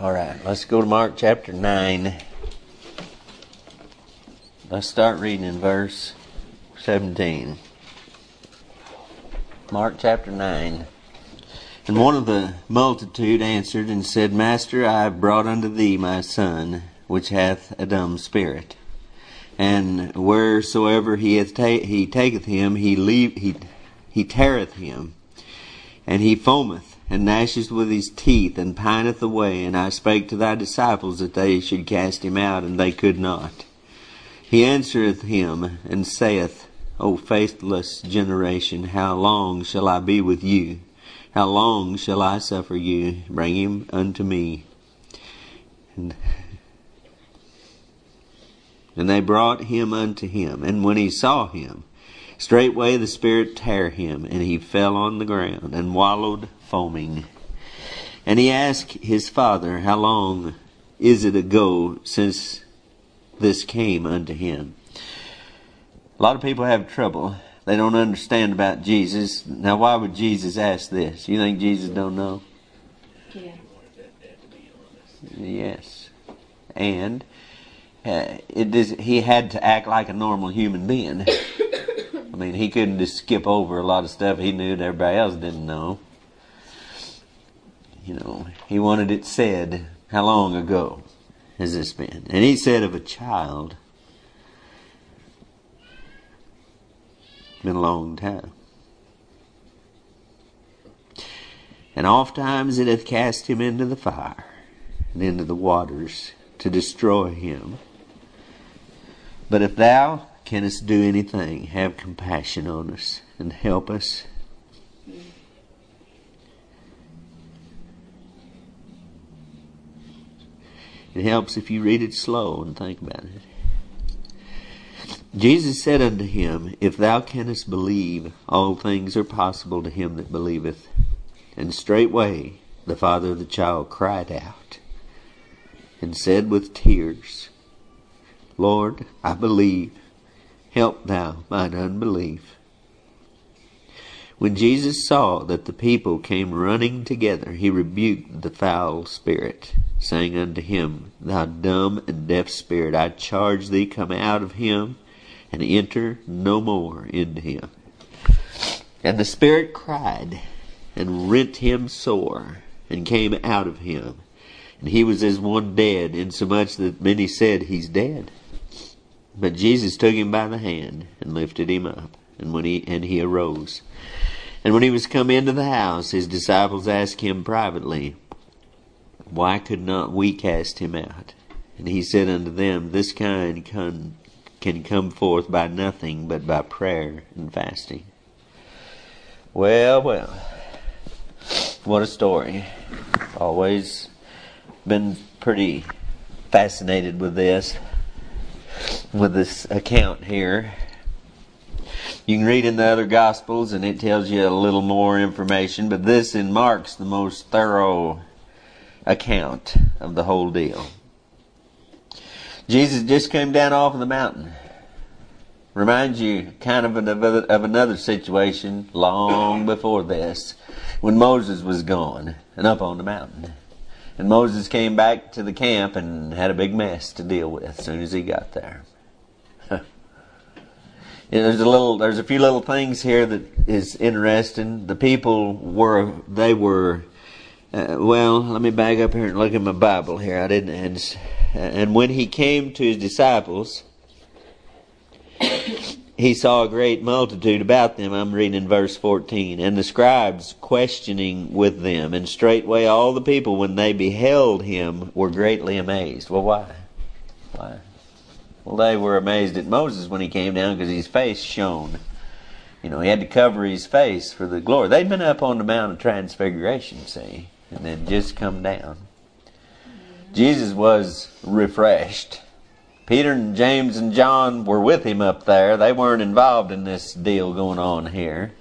All right, let's go to Mark chapter 9. Let's start reading in verse 17. Mark chapter 9. And one of the multitude answered and said, Master, I have brought unto thee my son, which hath a dumb spirit. And wheresoever he hath ta- he taketh him, he leave he he teareth him, and he foameth and gnasheth with his teeth and pineth away. And I spake to thy disciples that they should cast him out, and they could not. He answereth him and saith, O faithless generation, how long shall I be with you? How long shall I suffer you? Bring him unto me. And, and they brought him unto him. And when he saw him, straightway the Spirit tare him, and he fell on the ground and wallowed foaming. And he asked his father, How long is it ago since this came unto him? A lot of people have trouble. They don't understand about Jesus. Now, why would Jesus ask this? You think Jesus don't know? Yeah. Yes. And uh, it is, he had to act like a normal human being. I mean, he couldn't just skip over a lot of stuff he knew that everybody else didn't know. You know, he wanted it said, how long ago has this been? And he said of a child, been a long time. And oft times it hath cast him into the fire and into the waters to destroy him. But if thou canst do anything, have compassion on us and help us. It helps if you read it slow and think about it. Jesus said unto him, If thou canst believe, all things are possible to him that believeth. And straightway the father of the child cried out, and said with tears, Lord, I believe, help thou mine unbelief. When Jesus saw that the people came running together, he rebuked the foul spirit, saying unto him, Thou dumb and deaf spirit, I charge thee, come out of him, and enter no more into him. And the spirit cried, and rent him sore, and came out of him. And he was as one dead, insomuch that many said, He's dead. But Jesus took him by the hand, and lifted him up, and when he and he arose. And when he was come into the house, his disciples asked him privately, Why could not we cast him out? And he said unto them, This kind can, can come forth by nothing but by prayer and fasting. Well, well, what a story. Always been pretty fascinated with this, with this account here. You can read in the other Gospels and it tells you a little more information, but this in Mark's the most thorough account of the whole deal. Jesus just came down off of the mountain. Reminds you kind of of another situation long before this when Moses was gone and up on the mountain. And Moses came back to the camp and had a big mess to deal with as soon as he got there. There's a little, there's a few little things here that is interesting. The people were, they were, uh, well, let me back up here and look at my Bible here. I didn't, and, and when he came to his disciples, he saw a great multitude about them. I'm reading in verse 14. And the scribes questioning with them. And straightway all the people, when they beheld him, were greatly amazed. Well, why? Why? Well, they were amazed at Moses when he came down because his face shone. You know, he had to cover his face for the glory. They'd been up on the Mount of Transfiguration, see, and then just come down. Jesus was refreshed. Peter and James and John were with him up there. They weren't involved in this deal going on here.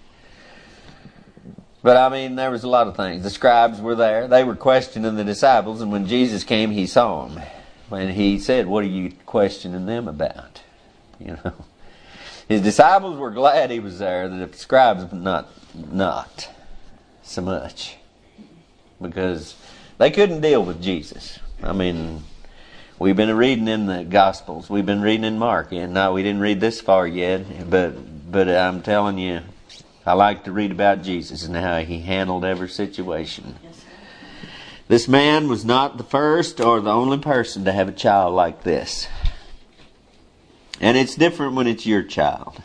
But I mean, there was a lot of things. The scribes were there. They were questioning the disciples, and when Jesus came, he saw them. And he said, What are you questioning them about? You know. His disciples were glad he was there, the scribes not not so much. Because They couldn't deal with Jesus. I mean, we've been reading in the Gospels. We've been reading in Mark, and no, we didn't read this far yet. But but I'm telling you, I like to read about Jesus and how he handled every situation. This man was not the first or the only person to have a child like this. And it's different when it's your child.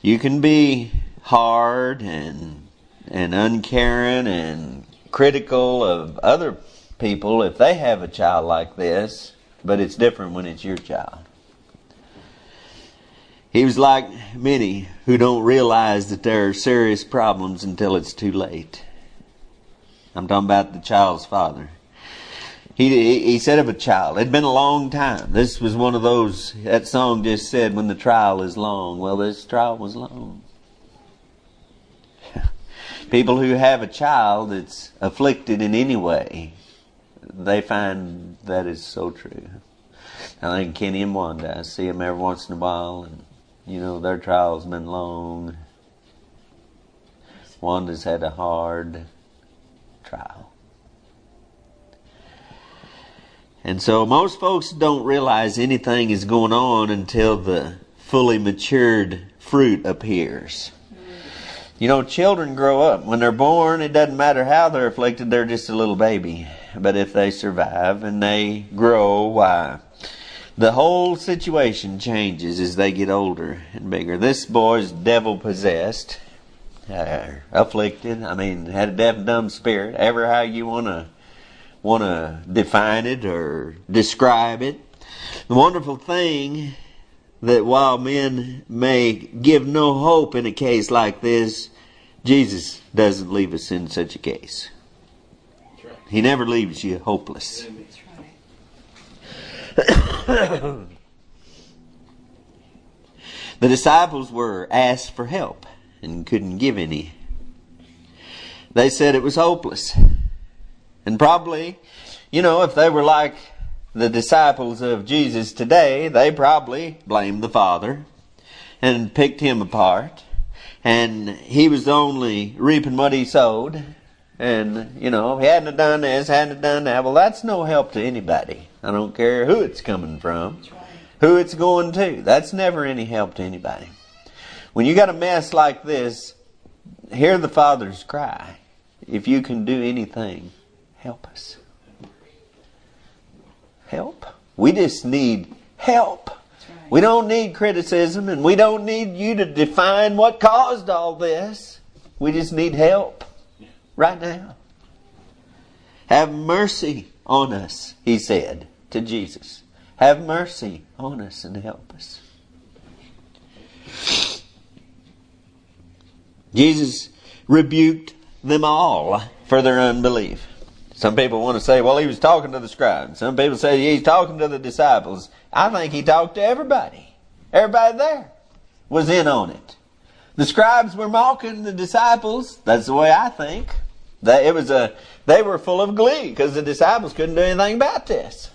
You can be hard and and uncaring and critical of other people if they have a child like this, but it's different when it's your child. He was like many who don't realize that there are serious problems until it's too late. I'm talking about the child's father. He, he said of a child, it'd been a long time. This was one of those, that song just said, when the trial is long. Well, this trial was long. People who have a child that's afflicted in any way, they find that is so true. I think Kenny and Wanda, I see them every once in a while, and you know their trial's been long. Wanda's had a hard trial. And so most folks don't realize anything is going on until the fully matured fruit appears. You know, children grow up. When they're born, it doesn't matter how they're afflicted, they're just a little baby. But if they survive and they grow, why? The whole situation changes as they get older and bigger. This boy's devil possessed, uh, afflicted. I mean, had a deaf and dumb spirit. Ever how you want to want to define it or describe it. The wonderful thing that while men may give no hope in a case like this, Jesus doesn't leave us in such a case. He never leaves you hopeless. the disciples were asked for help and couldn't give any. They said it was hopeless. And probably, you know, if they were like the disciples of Jesus today, they probably blamed the Father and picked him apart. And he was only reaping what he sowed. And, you know, he hadn't done this, hadn't done that. Well, that's no help to anybody. I don't care who it's coming from, who it's going to. That's never any help to anybody. When you got a mess like this, hear the Father's cry. If you can do anything, Help us. Help. We just need help. Right. We don't need criticism and we don't need you to define what caused all this. We just need help right now. Have mercy on us, he said to Jesus. Have mercy on us and help us. Jesus rebuked them all for their unbelief. Some people want to say, well, he was talking to the scribes. Some people say he's talking to the disciples. I think he talked to everybody. Everybody there was in on it. The scribes were mocking the disciples. That's the way I think. That it was a they were full of glee because the disciples couldn't do anything about this.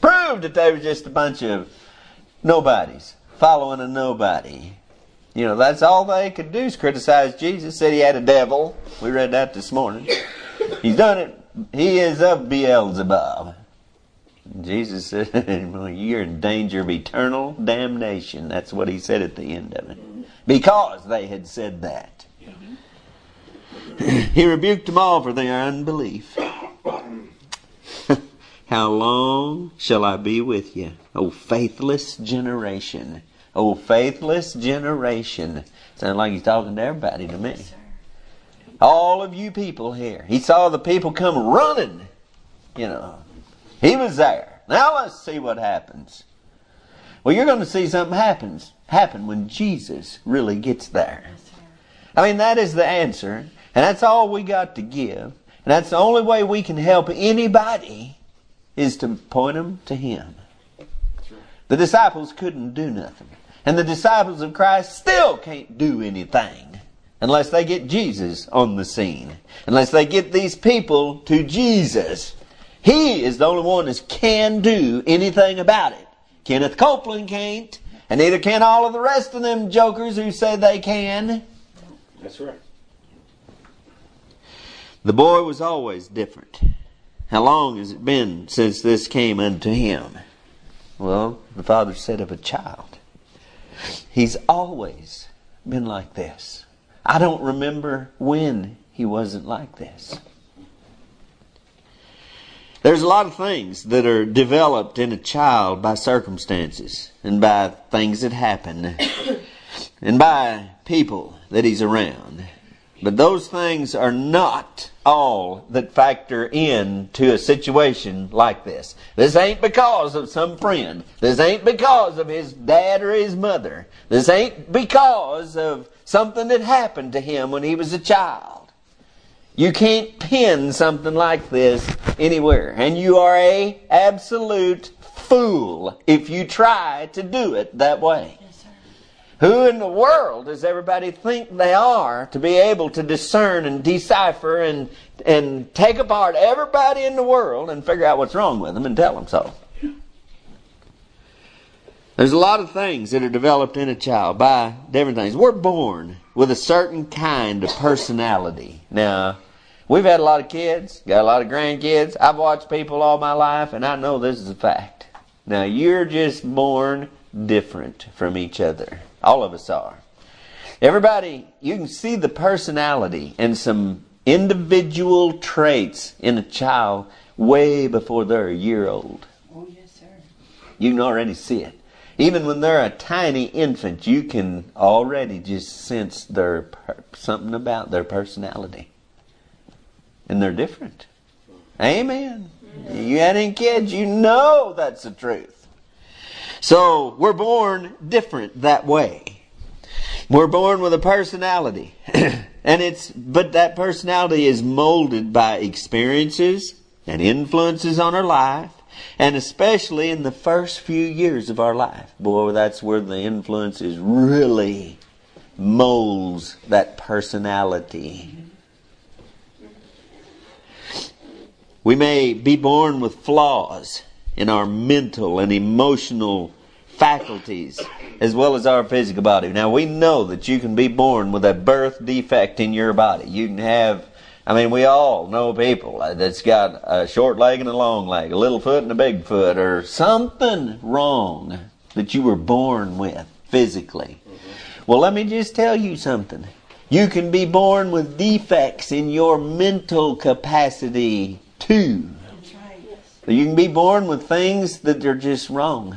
Proved that they were just a bunch of nobodies following a nobody. You know, that's all they could do is criticize Jesus. Said he had a devil. We read that this morning. He's done it. He is of Beelzebub. Jesus said, You're in danger of eternal damnation. That's what he said at the end of it. Because they had said that. he rebuked them all for their unbelief. How long shall I be with you, O faithless generation? O faithless generation. Sounds like he's talking to everybody to me. All of you people here. He saw the people come running. You know, he was there. Now let's see what happens. Well, you're going to see something happens happen when Jesus really gets there. I mean, that is the answer, and that's all we got to give. And that's the only way we can help anybody is to point them to Him. The disciples couldn't do nothing. And the disciples of Christ still can't do anything unless they get Jesus on the scene, unless they get these people to Jesus. He is the only one that can do anything about it. Kenneth Copeland can't, and neither can all of the rest of them jokers who say they can. That's right. The boy was always different. How long has it been since this came unto him? Well, the father said of a child. He's always been like this. I don't remember when he wasn't like this. There's a lot of things that are developed in a child by circumstances and by things that happen and by people that he's around. But those things are not all that factor in to a situation like this. This ain't because of some friend. This ain't because of his dad or his mother. This ain't because of something that happened to him when he was a child. You can't pin something like this anywhere. And you are a absolute fool if you try to do it that way. Who in the world does everybody think they are to be able to discern and decipher and, and take apart everybody in the world and figure out what's wrong with them and tell them so? There's a lot of things that are developed in a child by different things. We're born with a certain kind of personality. Now, we've had a lot of kids, got a lot of grandkids. I've watched people all my life, and I know this is a fact. Now, you're just born different from each other. All of us are. Everybody, you can see the personality and some individual traits in a child way before they're a year old. Oh, yes, sir. You can already see it. Even when they're a tiny infant, you can already just sense their something about their personality. And they're different. Amen. Mm-hmm. You had any kids, you know that's the truth. So we're born different that way. We're born with a personality. and it's, but that personality is molded by experiences and influences on our life. And especially in the first few years of our life. Boy, that's where the influences really molds that personality. We may be born with flaws in our mental and emotional faculties as well as our physical body. Now we know that you can be born with a birth defect in your body. You can have I mean, we all know people that's got a short leg and a long leg, a little foot and a big foot, or something wrong that you were born with physically. Mm-hmm. Well, let me just tell you something. You can be born with defects in your mental capacity too. You can be born with things that are just wrong.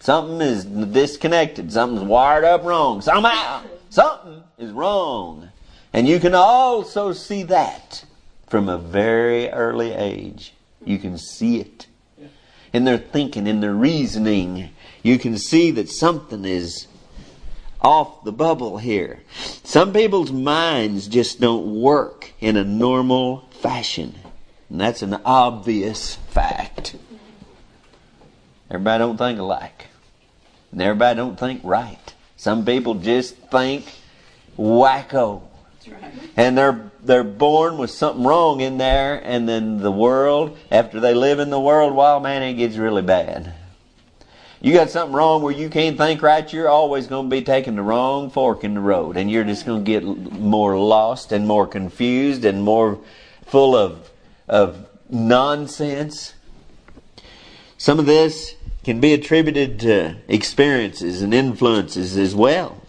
Something is disconnected. Something's wired up wrong. Somehow, something is wrong. And you can also see that from a very early age. You can see it. In their thinking, in their reasoning, you can see that something is off the bubble here. Some people's minds just don't work in a normal fashion. And that's an obvious fact. Everybody don't think alike. And everybody don't think right. Some people just think wacko. Right. And they're they're born with something wrong in there, and then the world, after they live in the world, while man, it gets really bad. You got something wrong where you can't think right, you're always going to be taking the wrong fork in the road, and you're just going to get more lost and more confused and more full of of nonsense. Some of this can be attributed to experiences and influences as well.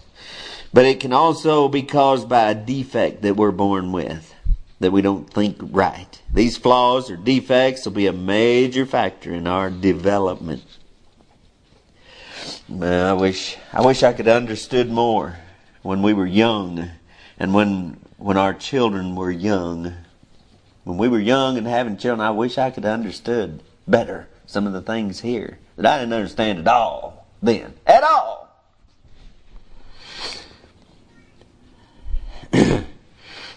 But it can also be caused by a defect that we're born with, that we don't think right. These flaws or defects will be a major factor in our development. I wish I wish I could have understood more when we were young and when when our children were young when we were young and having children, I wish I could have understood better some of the things here that I didn't understand at all then. At all.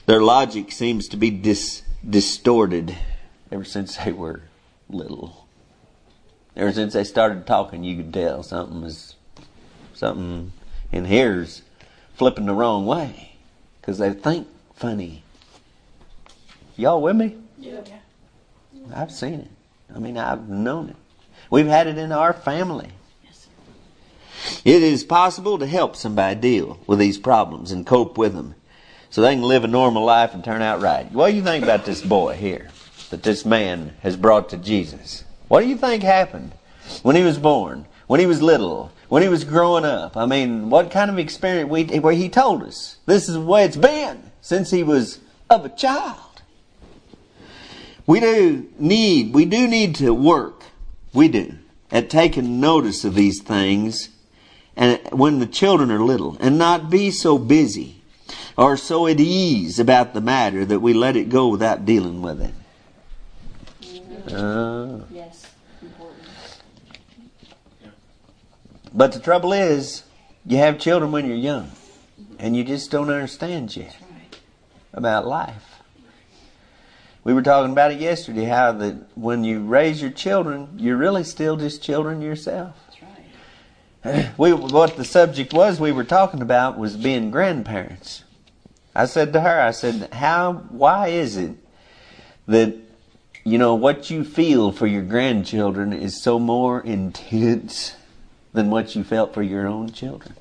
Their logic seems to be dis- distorted ever since they were little. Ever since they started talking, you could tell something was something in here's flipping the wrong way because they think funny Y'all with me? Yeah. I've seen it. I mean, I've known it. We've had it in our family. Yes, it is possible to help somebody deal with these problems and cope with them. so they can live a normal life and turn out right. What do you think about this boy here that this man has brought to Jesus? What do you think happened when he was born, when he was little, when he was growing up? I mean, what kind of experience we, where he told us this is the way it's been since he was of a child. We do need, we do need to work. We do at taking notice of these things and when the children are little and not be so busy or so at ease about the matter that we let it go without dealing with it. Uh, yes, important. But the trouble is, you have children when you're young, and you just don't understand yet about life. We were talking about it yesterday how that when you raise your children, you're really still just children yourself. That's right. We, what the subject was we were talking about was being grandparents. I said to her, I said, how, why is it that, you know, what you feel for your grandchildren is so more intense than what you felt for your own children?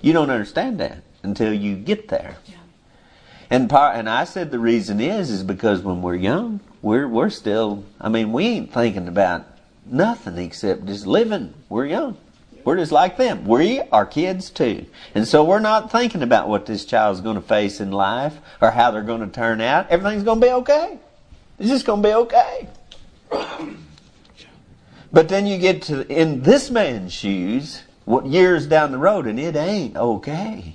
You don't understand that until you get there. Yeah. And and I said the reason is, is because when we're young, we're, we're still, I mean, we ain't thinking about nothing except just living. We're young. We're just like them. We are kids too. And so we're not thinking about what this child's going to face in life or how they're going to turn out. Everything's going to be okay. It's just going to be okay. But then you get to in this man's shoes, what years down the road, and it ain't okay.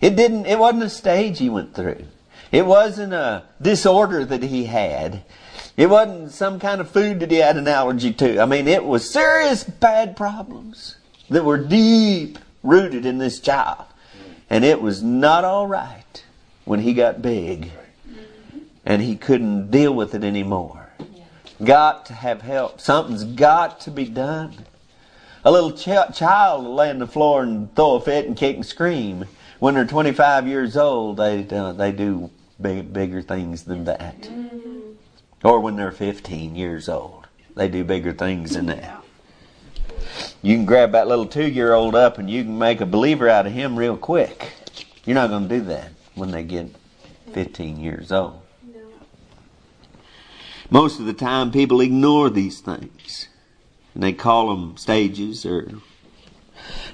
It didn't. It wasn't a stage he went through. It wasn't a disorder that he had. It wasn't some kind of food that he had an allergy to. I mean, it was serious bad problems that were deep rooted in this child. And it was not all right when he got big and he couldn't deal with it anymore. Got to have help. Something's got to be done. A little ch- child will lay on the floor and throw a fit and kick and scream. When they're 25 years old, they, uh, they do big, bigger things than that. Or when they're 15 years old, they do bigger things than that. You can grab that little two year old up and you can make a believer out of him real quick. You're not going to do that when they get 15 years old. Most of the time, people ignore these things. And they call them stages or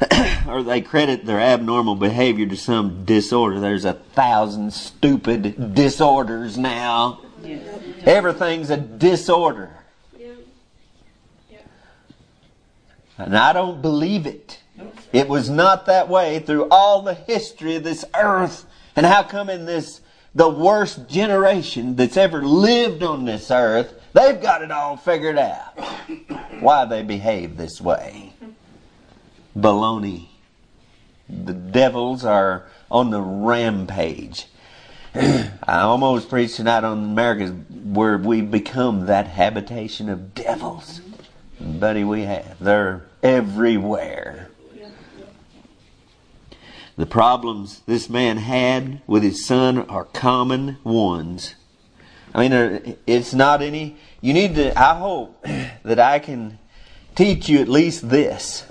or they credit their abnormal behavior to some disorder. There's a thousand stupid disorders now. Yes. Everything's a disorder. And I don't believe it. It was not that way through all the history of this earth. And how come in this, the worst generation that's ever lived on this earth, they've got it all figured out. Why they behave this way. Baloney. The devils are on the rampage. I almost preached tonight on America where we become that habitation of devils. Buddy, we have. They're everywhere. The problems this man had with his son are common ones. I mean, it's not any. You need to. I hope that I can teach you at least this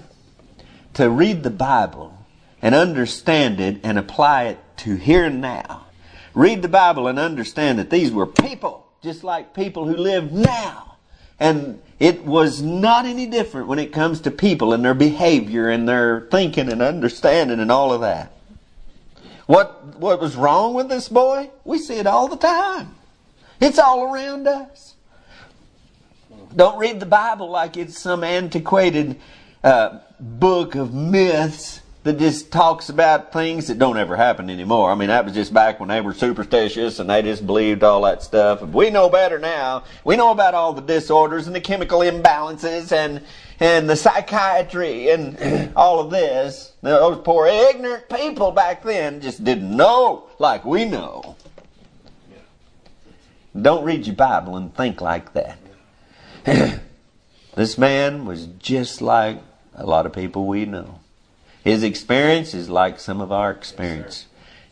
to read the Bible and understand it and apply it to here and now. Read the Bible and understand that these were people, just like people who live now. And it was not any different when it comes to people and their behavior and their thinking and understanding and all of that. What, what was wrong with this boy? We see it all the time. It's all around us. Don't read the Bible like it's some antiquated uh, book of myths that just talks about things that don't ever happen anymore. I mean, that was just back when they were superstitious and they just believed all that stuff. We know better now. We know about all the disorders and the chemical imbalances and and the psychiatry and all of this. Those poor ignorant people back then just didn't know like we know. Don't read your Bible and think like that. this man was just like a lot of people we know. His experience is like some of our experience.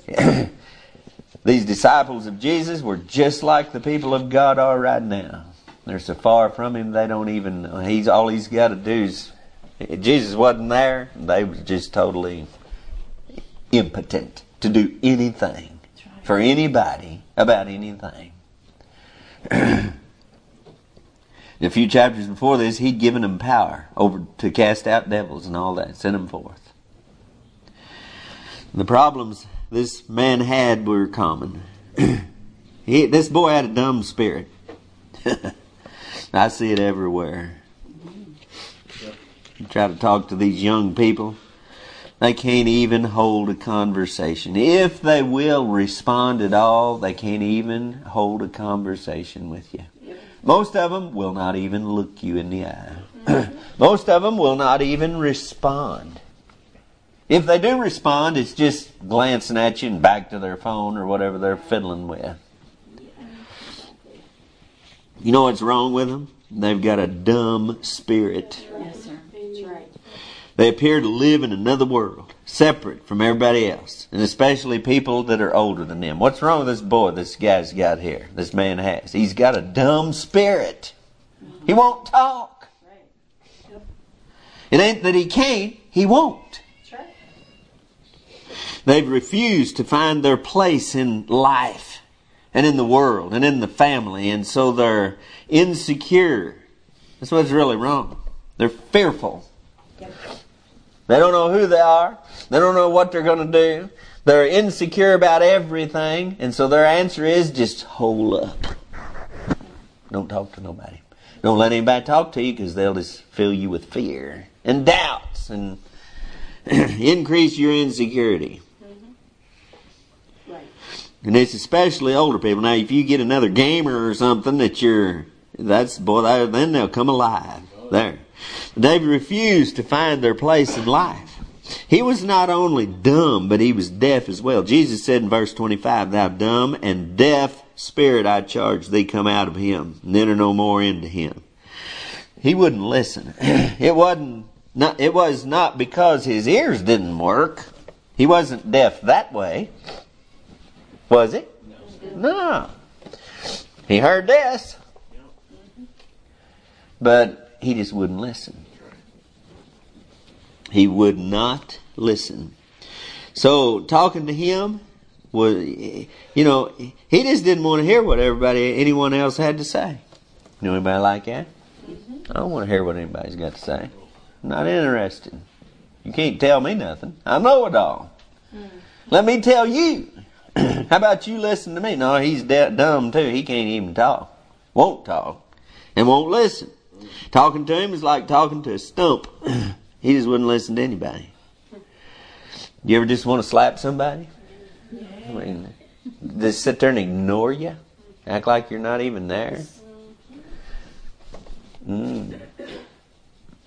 These disciples of Jesus were just like the people of God are right now. They're so far from him they don't even he's all he's got to do is Jesus wasn't there. They was just totally impotent to do anything for anybody about anything. a few chapters before this, he'd given them power over to cast out devils and all that, sent them forth. The problems this man had were common. he, this boy had a dumb spirit. I see it everywhere. You try to talk to these young people, they can't even hold a conversation. If they will respond at all, they can't even hold a conversation with you. Most of them will not even look you in the eye. Most of them will not even respond. If they do respond, it's just glancing at you and back to their phone or whatever they're fiddling with. You know what's wrong with them? They've got a dumb spirit. Yes, sir. They appear to live in another world, separate from everybody else, and especially people that are older than them. What's wrong with this boy this guy's got here? This man has. He's got a dumb spirit. He won't talk. It ain't that he can't, he won't. They've refused to find their place in life and in the world and in the family, and so they're insecure. That's what's really wrong. They're fearful. They don't know who they are. They don't know what they're going to do. They're insecure about everything, and so their answer is just hole up. Don't talk to nobody. Don't let anybody talk to you because they'll just fill you with fear and doubts and increase your insecurity. Right. And it's especially older people. Now, if you get another gamer or something that you're, that's, boy, that- then they'll come alive. There. They refused to find their place in life. He was not only dumb, but he was deaf as well. Jesus said in verse 25, Thou dumb and deaf spirit, I charge thee, come out of him, and enter no more into him. He wouldn't listen. It wasn't, not, it was not because his ears didn't work. He wasn't deaf that way. Was he? No. He heard this. But he just wouldn't listen. He would not listen. So talking to him was, you know, he just didn't want to hear what everybody, anyone else had to say. You know anybody like that? I don't want to hear what anybody's got to say. I'm not interested. You can't tell me nothing. I know it all. Hmm. Let me tell you. How about you listen to me? No, he's de- dumb too. He can't even talk. Won't talk. And won't listen. Talking to him is like talking to a stump. he just wouldn't listen to anybody. You ever just want to slap somebody? I mean, just sit there and ignore you? Act like you're not even there? Mm.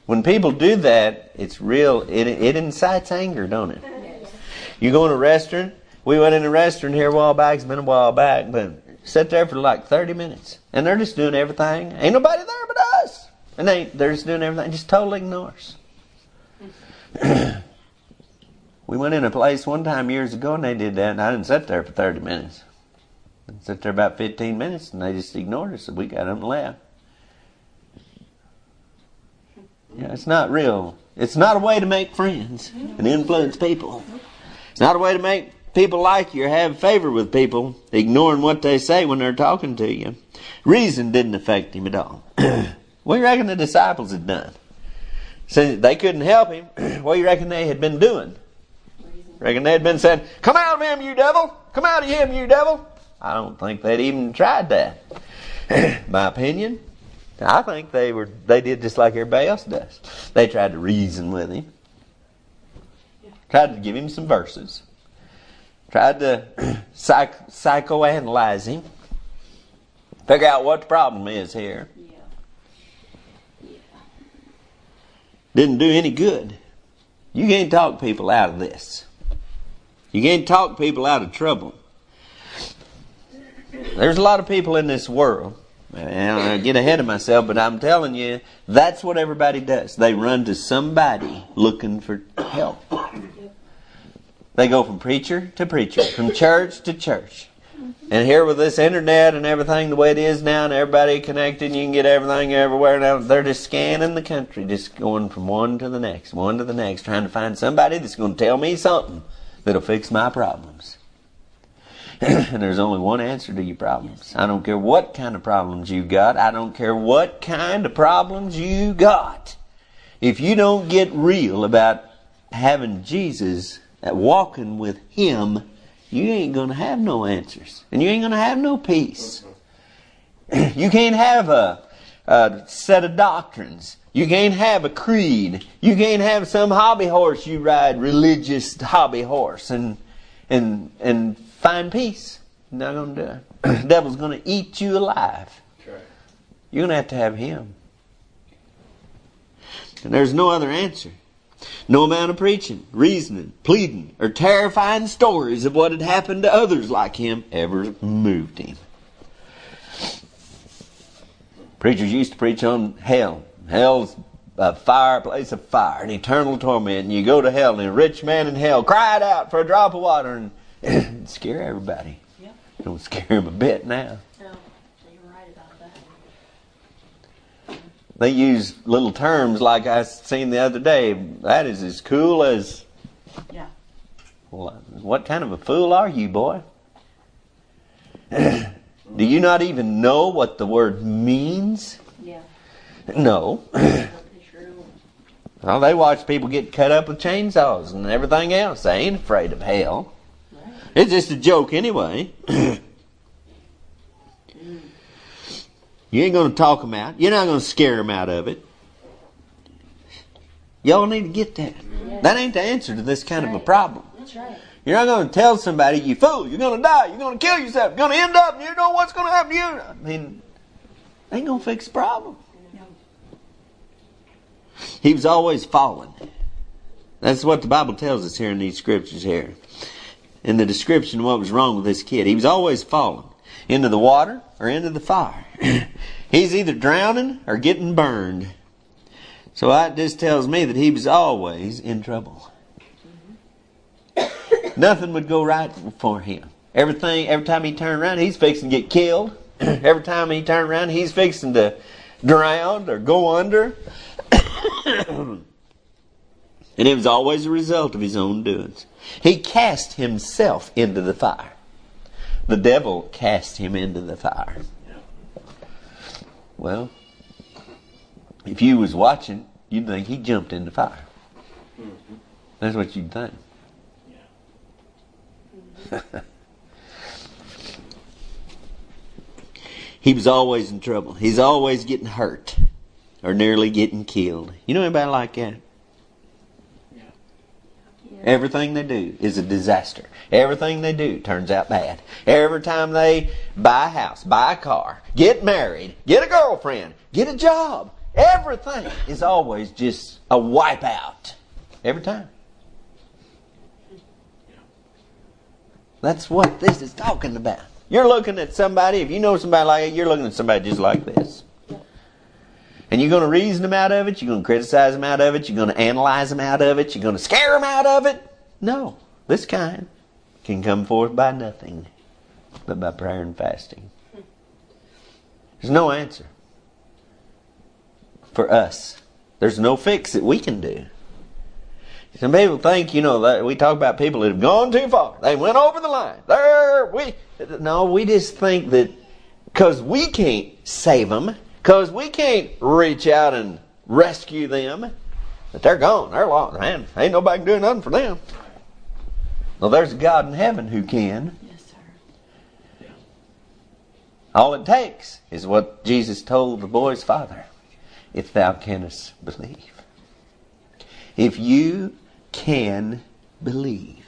When people do that, it's real, it, it incites anger, don't it? You go in a restaurant, we went in a restaurant here a while back, it's been a while back, but sat there for like 30 minutes. And they're just doing everything. Ain't nobody there but us. And they, they're just doing everything, just totally ignores. we went in a place one time years ago and they did that, and I didn't sit there for 30 minutes. I sat there about 15 minutes and they just ignored us, and we got up and left. Yeah, it's not real. It's not a way to make friends and influence people. It's not a way to make people like you or have favor with people, ignoring what they say when they're talking to you. Reason didn't affect him at all. what do you reckon the disciples had done? Since they couldn't help him, what do you reckon they had been doing? Reckon they had been saying, Come out of him, you devil! Come out of him, you devil! I don't think they'd even tried that. My opinion, I think they were they did just like everybody else does. They tried to reason with him. Tried to give him some verses. Tried to psych, psychoanalyze him. Figure out what the problem is here. Yeah. Didn't do any good. You can't talk people out of this. You can't talk people out of trouble. There's a lot of people in this world. And I get ahead of myself, but I'm telling you, that's what everybody does. They run to somebody looking for help. They go from preacher to preacher, from church to church. And here with this internet and everything the way it is now, and everybody connected, you can get everything everywhere now. They're just scanning the country, just going from one to the next, one to the next, trying to find somebody that's going to tell me something that'll fix my problems. and there's only one answer to your problems. I don't care what kind of problems you got. I don't care what kind of problems you got. If you don't get real about having Jesus, uh, walking with Him, you ain't gonna have no answers. And you ain't gonna have no peace. you can't have a, a set of doctrines. You can't have a creed. You can't have some hobby horse you ride, religious hobby horse, and and and find peace. Not gonna do it. the devil's gonna eat you alive. You're gonna have to have him. And there's no other answer. No amount of preaching, reasoning, pleading, or terrifying stories of what had happened to others like him ever moved him. Preachers used to preach on hell. Hell's a fireplace of fire, an eternal torment. And you go to hell, and a rich man in hell cried out for a drop of water and scare everybody. Yep. Don't scare him a bit now. No, you're right about that. They use little terms like I seen the other day. That is as cool as. Yeah. Well, what kind of a fool are you, boy? Do you not even know what the word means? Yeah. No. Well, they watch people get cut up with chainsaws and everything else. They ain't afraid of hell. Right. It's just a joke anyway. you ain't going to talk them out. You're not going to scare them out of it. Y'all need to get that. That ain't the answer to this kind of a problem. That's right. You're not going to tell somebody, you fool, you're going to die, you're going to kill yourself, you're going to end up, and you know what's going to happen to you. I mean, ain't going to fix the problem. No. He was always fallen. That's what the Bible tells us here in these scriptures here. In the description of what was wrong with this kid. He was always falling. Into the water or into the fire. He's either drowning or getting burned. So that just tells me that he was always in trouble. Mm-hmm. Nothing would go right for him. Everything, every time he turned around, he's fixing to get killed. every time he turned around, he's fixing to drown or go under. and it was always a result of his own doings. He cast himself into the fire. The devil cast him into the fire. Well, if you was watching, you'd think he jumped in the fire. That's what you'd think. he was always in trouble. He's always getting hurt or nearly getting killed. You know anybody like that? Everything they do is a disaster. Everything they do turns out bad. Every time they buy a house, buy a car, get married, get a girlfriend, get a job, everything is always just a wipeout. Every time. That's what this is talking about. You're looking at somebody, if you know somebody like that, you're looking at somebody just like this. And you're going to reason them out of it. You're going to criticize them out of it. You're going to analyze them out of it. You're going to scare them out of it. No, this kind can come forth by nothing but by prayer and fasting. There's no answer for us. There's no fix that we can do. Some people think, you know, that we talk about people that have gone too far. They went over the line. There, we. No, we just think that because we can't save them, because we can't reach out and rescue them, that they're gone. They're lost. Man, ain't nobody can do nothing for them. Well, there's a God in heaven who can. Yes, sir. All it takes is what Jesus told the boy's father if thou canst believe. If you can believe.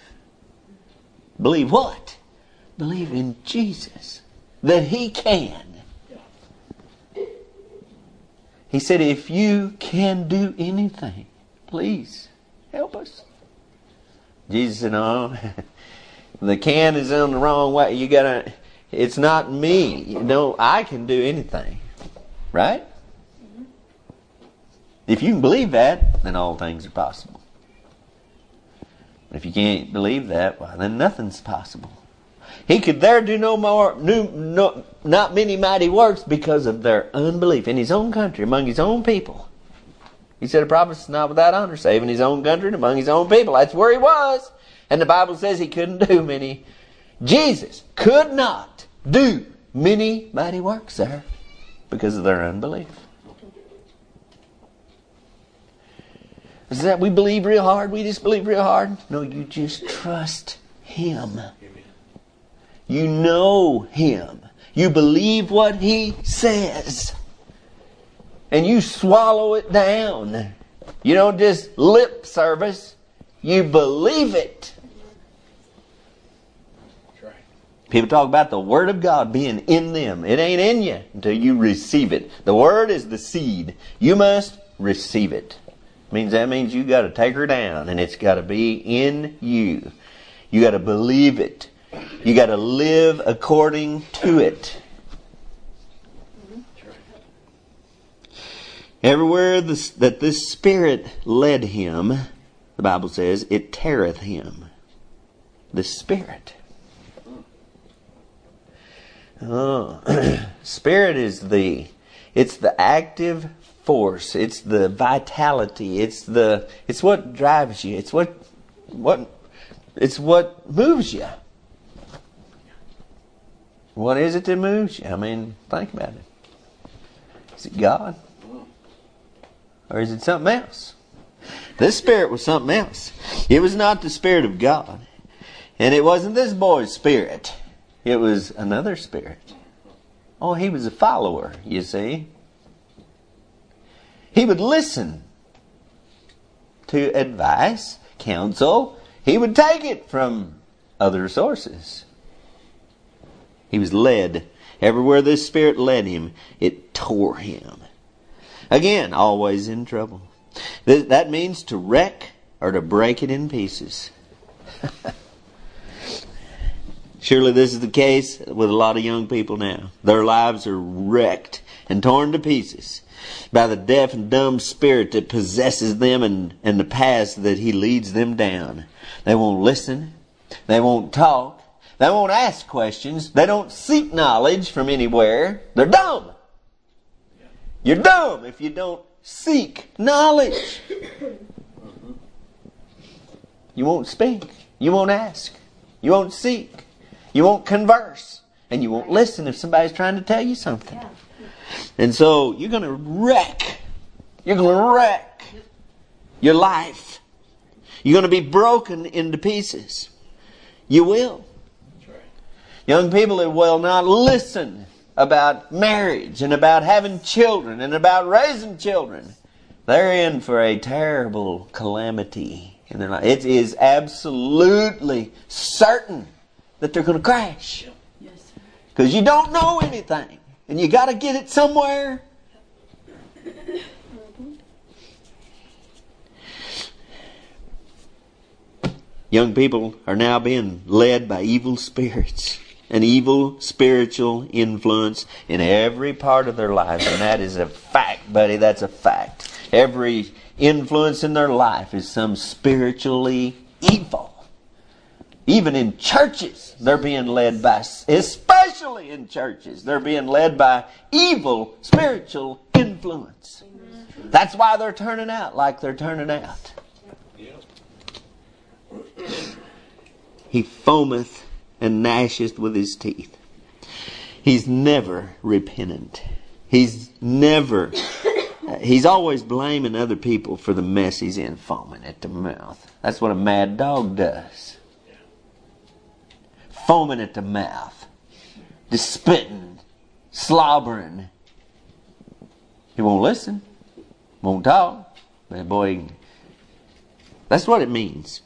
Believe what? Believe in Jesus. That He can. He said, if you can do anything, please help us. Jesus said, no, the can is on the wrong way. You gotta, it's not me. Know, I can do anything. Right? If you can believe that, then all things are possible. If you can't believe that, well, then nothing's possible. He could there do no more, no, no, not many mighty works because of their unbelief in his own country, among his own people. He said, a prophet is not without honor, save in his own country and among his own people. That's where he was. And the Bible says he couldn't do many. Jesus could not do many mighty works there because of their unbelief. Is that we believe real hard? We just believe real hard? No, you just trust Him. You know Him. You believe what He says. And you swallow it down. You don't just lip service, you believe it. People talk about the Word of God being in them. It ain't in you until you receive it. The Word is the seed. You must receive it. Means that means you got to take her down, and it's got to be in you. You got to believe it. You got to live according to it. Everywhere this, that this Spirit led him, the Bible says, it teareth him. The Spirit. Oh, spirit is the it's the active force. It's the vitality. It's the it's what drives you. It's what what it's what moves you. What is it that moves you? I mean, think about it. Is it God? Or is it something else? This spirit was something else. It was not the spirit of God. And it wasn't this boy's spirit. It was another spirit. Oh, he was a follower, you see. He would listen to advice, counsel. He would take it from other sources. He was led. Everywhere this spirit led him, it tore him. Again, always in trouble. That means to wreck or to break it in pieces. Surely this is the case with a lot of young people now. Their lives are wrecked and torn to pieces by the deaf and dumb spirit that possesses them and, and the paths that he leads them down. They won't listen. They won't talk. They won't ask questions. They don't seek knowledge from anywhere. They're dumb. You're dumb if you don't seek knowledge. You won't speak. You won't ask. You won't seek. You won't converse. And you won't listen if somebody's trying to tell you something. And so you're going to wreck. You're going to wreck your life. You're going to be broken into pieces. You will. Young people that will not listen about marriage and about having children and about raising children, they're in for a terrible calamity in their life. It is absolutely certain that they're going to crash. Because you don't know anything. And you got to get it somewhere. Young people are now being led by evil spirits, an evil spiritual influence in every part of their lives. And that is a fact, buddy. That's a fact. Every influence in their life is some spiritually evil. Even in churches, they're being led by, especially in churches, they're being led by evil spiritual influence. That's why they're turning out like they're turning out. He foameth and gnasheth with his teeth. He's never repentant. He's never, he's always blaming other people for the mess he's in, foaming at the mouth. That's what a mad dog does foaming at the mouth, just spitting, slobbering. He won't listen, won't talk. But boy, that's what it means.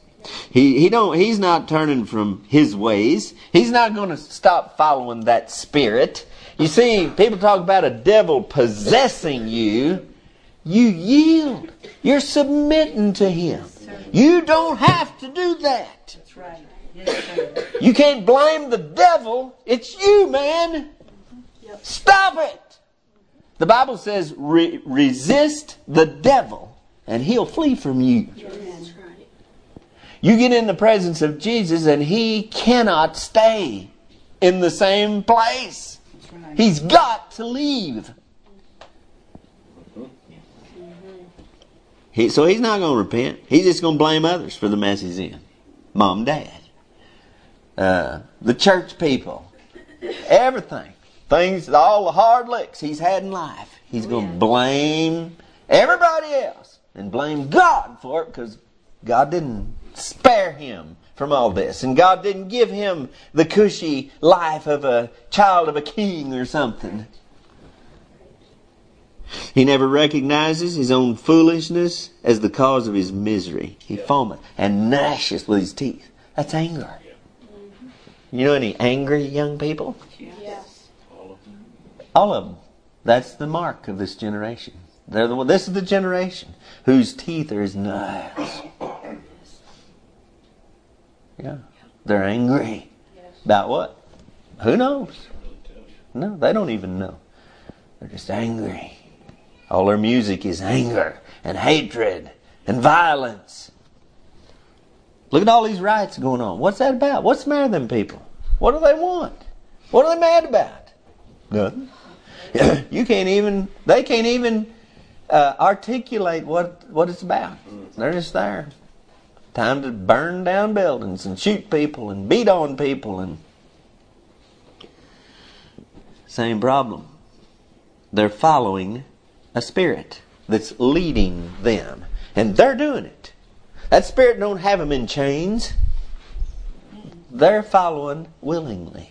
He he don't he's not turning from his ways. He's not going to stop following that spirit. You see, people talk about a devil possessing you. You yield. You're submitting to him. You don't have to do that. That's right. You can't blame the devil. It's you, man. Stop it. The Bible says, Re- resist the devil, and he'll flee from you. You get in the presence of Jesus, and he cannot stay in the same place. He's got to leave. He, so he's not going to repent. He's just going to blame others for the mess he's in. mom, dad, uh, the church people, everything. Things, all the hard licks he's had in life. He's going to blame everybody else and blame God for it because God didn't spare him from all this. And God didn't give him the cushy life of a child of a king or something. He never recognizes his own foolishness as the cause of his misery. He foameth and gnashes with his teeth. That's anger. You know any angry young people? Yes. All of them. That's the mark of this generation. They're the one, this is the generation whose teeth are as nails. Yeah. They're angry. About what? Who knows? No, they don't even know. They're just angry. All their music is anger and hatred and violence. Look at all these riots going on. What's that about? What's the matter with them people? What do they want? What are they mad about? Nothing. you can't even, they can't even uh, articulate what, what it's about. They're just there. Time to burn down buildings and shoot people and beat on people and same problem. They're following a spirit that's leading them, and they're doing it. That spirit don't have them in chains. They're following willingly.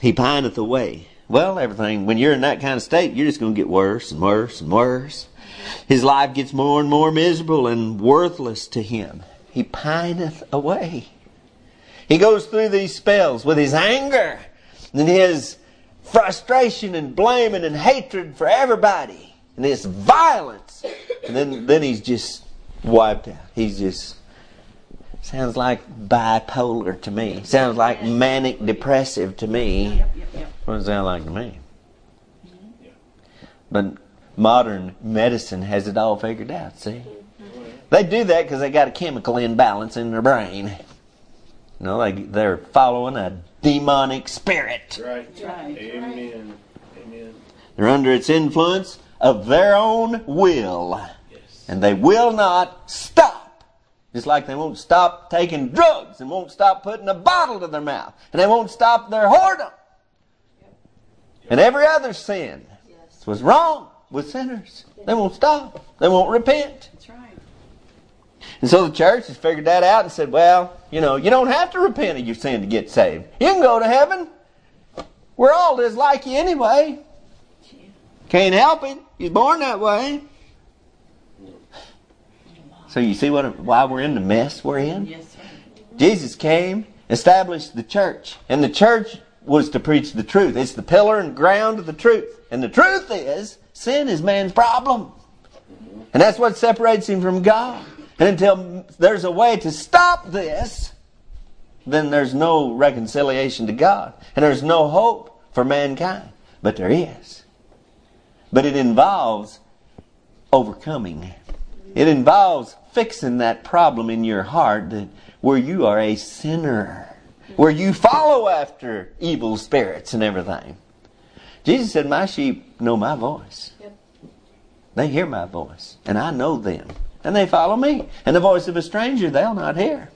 He pineth away. Well, everything, when you're in that kind of state, you're just going to get worse and worse and worse. His life gets more and more miserable and worthless to him. He pineth away. He goes through these spells with his anger and his frustration and blaming and hatred for everybody and his violence. And then, then he's just wiped out. He's just sounds like bipolar to me. Sounds like manic depressive to me. What does that sound like to me? Mm-hmm. But modern medicine has it all figured out, see? They do that because they got a chemical imbalance in their brain. You know, they, they're following a demonic spirit. Right. right. Amen. Amen. They're under its influence of their own will. Yes. And they will not stop. Just like they won't stop taking drugs and won't stop putting a bottle to their mouth. And they won't stop their whoredom. And every other sin. Yes. That's what's wrong with sinners. They won't stop. They won't repent. That's right. And so the church has figured that out and said, well, you know, you don't have to repent of your sin to get saved. You can go to heaven. We're all just like you anyway. Can't help it. You're born that way. So you see what why we're in the mess we're in? Yes, sir. Jesus came, established the church, and the church was to preach the truth. It's the pillar and ground of the truth. And the truth is, sin is man's problem. And that's what separates him from God. And until there's a way to stop this, then there's no reconciliation to God. And there's no hope for mankind. But there is. But it involves overcoming. It involves fixing that problem in your heart that where you are a sinner, where you follow after evil spirits and everything. Jesus said, My sheep know my voice. Yep. They hear my voice, and I know them, and they follow me. And the voice of a stranger they'll not hear.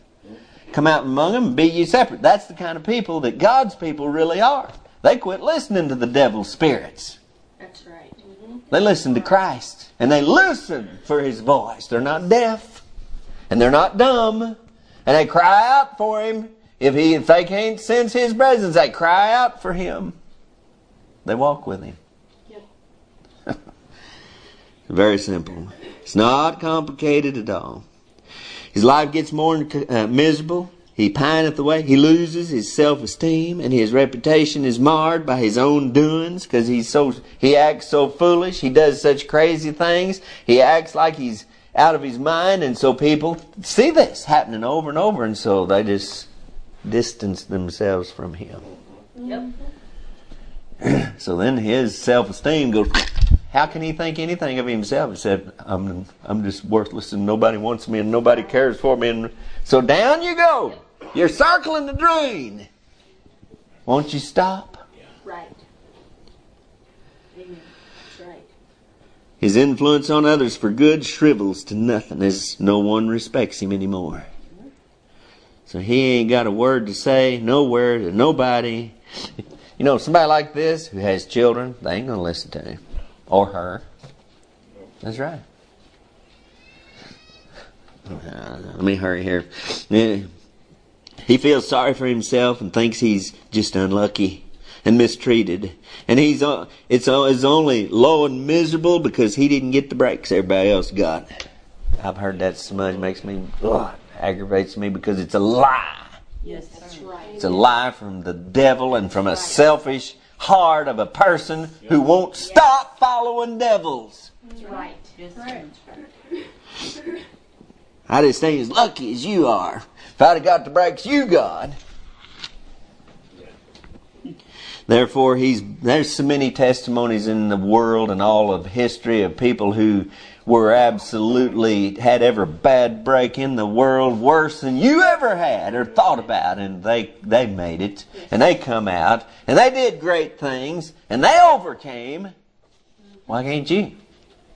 Come out among them and be ye separate. That's the kind of people that God's people really are. They quit listening to the devil's spirits. That's right. Mm-hmm. They listen to Christ and they listen for his voice. They're not deaf and they're not dumb and they cry out for him. If he if they can't sense his presence, they cry out for him. They walk with him. Yep. Very simple. It's not complicated at all. His life gets more uh, miserable. He pineth away. He loses his self-esteem, and his reputation is marred by his own doings because he's so he acts so foolish. He does such crazy things. He acts like he's out of his mind, and so people see this happening over and over, and so they just distance themselves from him. Yep. So then his self-esteem goes. How can he think anything of himself? He said, "I'm I'm just worthless, and nobody wants me, and nobody cares for me." And so down you go. You're circling the drain. Won't you stop? Right. Amen. That's right. His influence on others for good shrivels to nothing as no one respects him anymore. So he ain't got a word to say nowhere to nobody. You know, somebody like this who has children, they ain't gonna listen to him or her. That's right. Uh, let me hurry here. Yeah. He feels sorry for himself and thinks he's just unlucky and mistreated. And he's uh, it's, uh, it's only low and miserable because he didn't get the breaks everybody else got. I've heard that smudge makes me ugh, aggravates me because it's a lie. Yes, that's right. It's a lie from the devil and from a selfish heart of a person who won't stop following devils. Right. Yes, right. I just ain't as lucky as you are. If I'd have got the breaks you got. Therefore, he's there's so many testimonies in the world and all of history of people who were absolutely had every bad break in the world worse than you ever had or thought about, and they they made it and they come out and they did great things and they overcame. Why can't you?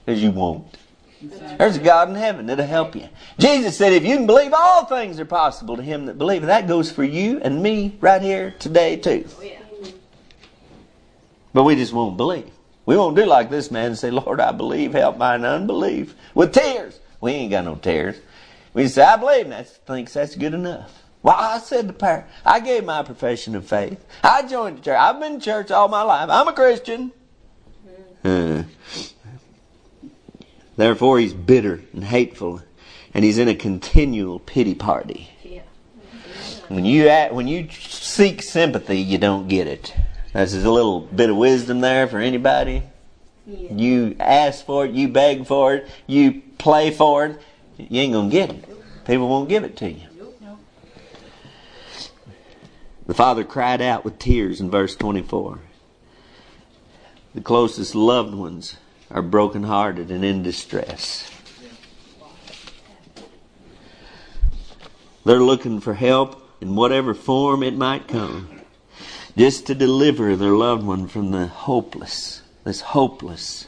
Because you won't. There's a God in heaven that'll help you. Jesus said, if you can believe, all things are possible to him that believe. That goes for you and me right here today, too. Oh, but we just won't believe. We won't do like this man and say, Lord, I believe, help mine unbelief. With tears. We ain't got no tears. We say, I believe, and that thinks that's good enough. Well, I said the prayer. I gave my profession of faith. I joined the church. I've been in church all my life. I'm a Christian. Uh, Therefore, he's bitter and hateful, and he's in a continual pity party. When you act, when you seek sympathy, you don't get it. That's just a little bit of wisdom there for anybody. Yeah. You ask for it, you beg for it, you play for it, you ain't gonna get it. People won't give it to you. The father cried out with tears in verse 24. The closest loved ones are brokenhearted and in distress. They're looking for help in whatever form it might come, just to deliver their loved one from the hopeless, this hopeless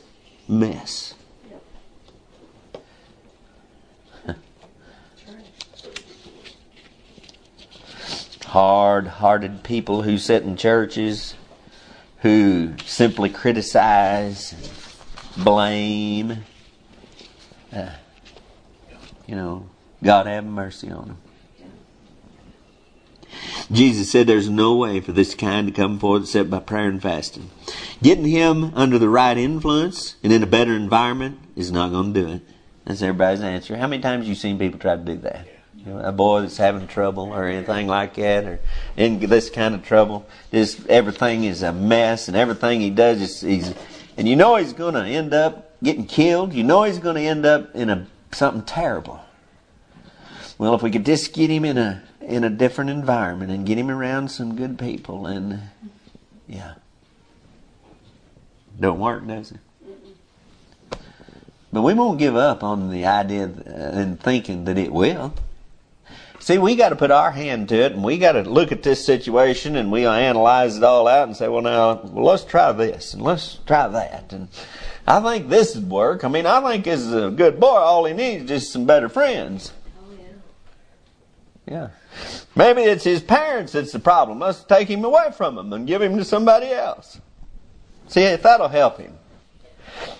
mess. Hard hearted people who sit in churches who simply criticize blame. Uh, you know, God have mercy on them. Jesus said there's no way for this kind to come forth except by prayer and fasting. Getting him under the right influence and in a better environment is not going to do it. That's everybody's answer. How many times have you seen people try to do that? You know, a boy that's having trouble or anything like that or in this kind of trouble. Just everything is a mess and everything he does is he's and you know he's going to end up getting killed. You know he's going to end up in a something terrible. Well, if we could just get him in a in a different environment and get him around some good people, and yeah, don't work, does it? But we won't give up on the idea and thinking that it will. See, we got to put our hand to it, and we got to look at this situation, and we analyze it all out, and say, well, now well, let's try this, and let's try that, and I think this would work. I mean, I think this is a good boy. All he needs is just some better friends. Oh, yeah. Yeah. Maybe it's his parents that's the problem. Let's take him away from them and give him to somebody else. See if that'll help him.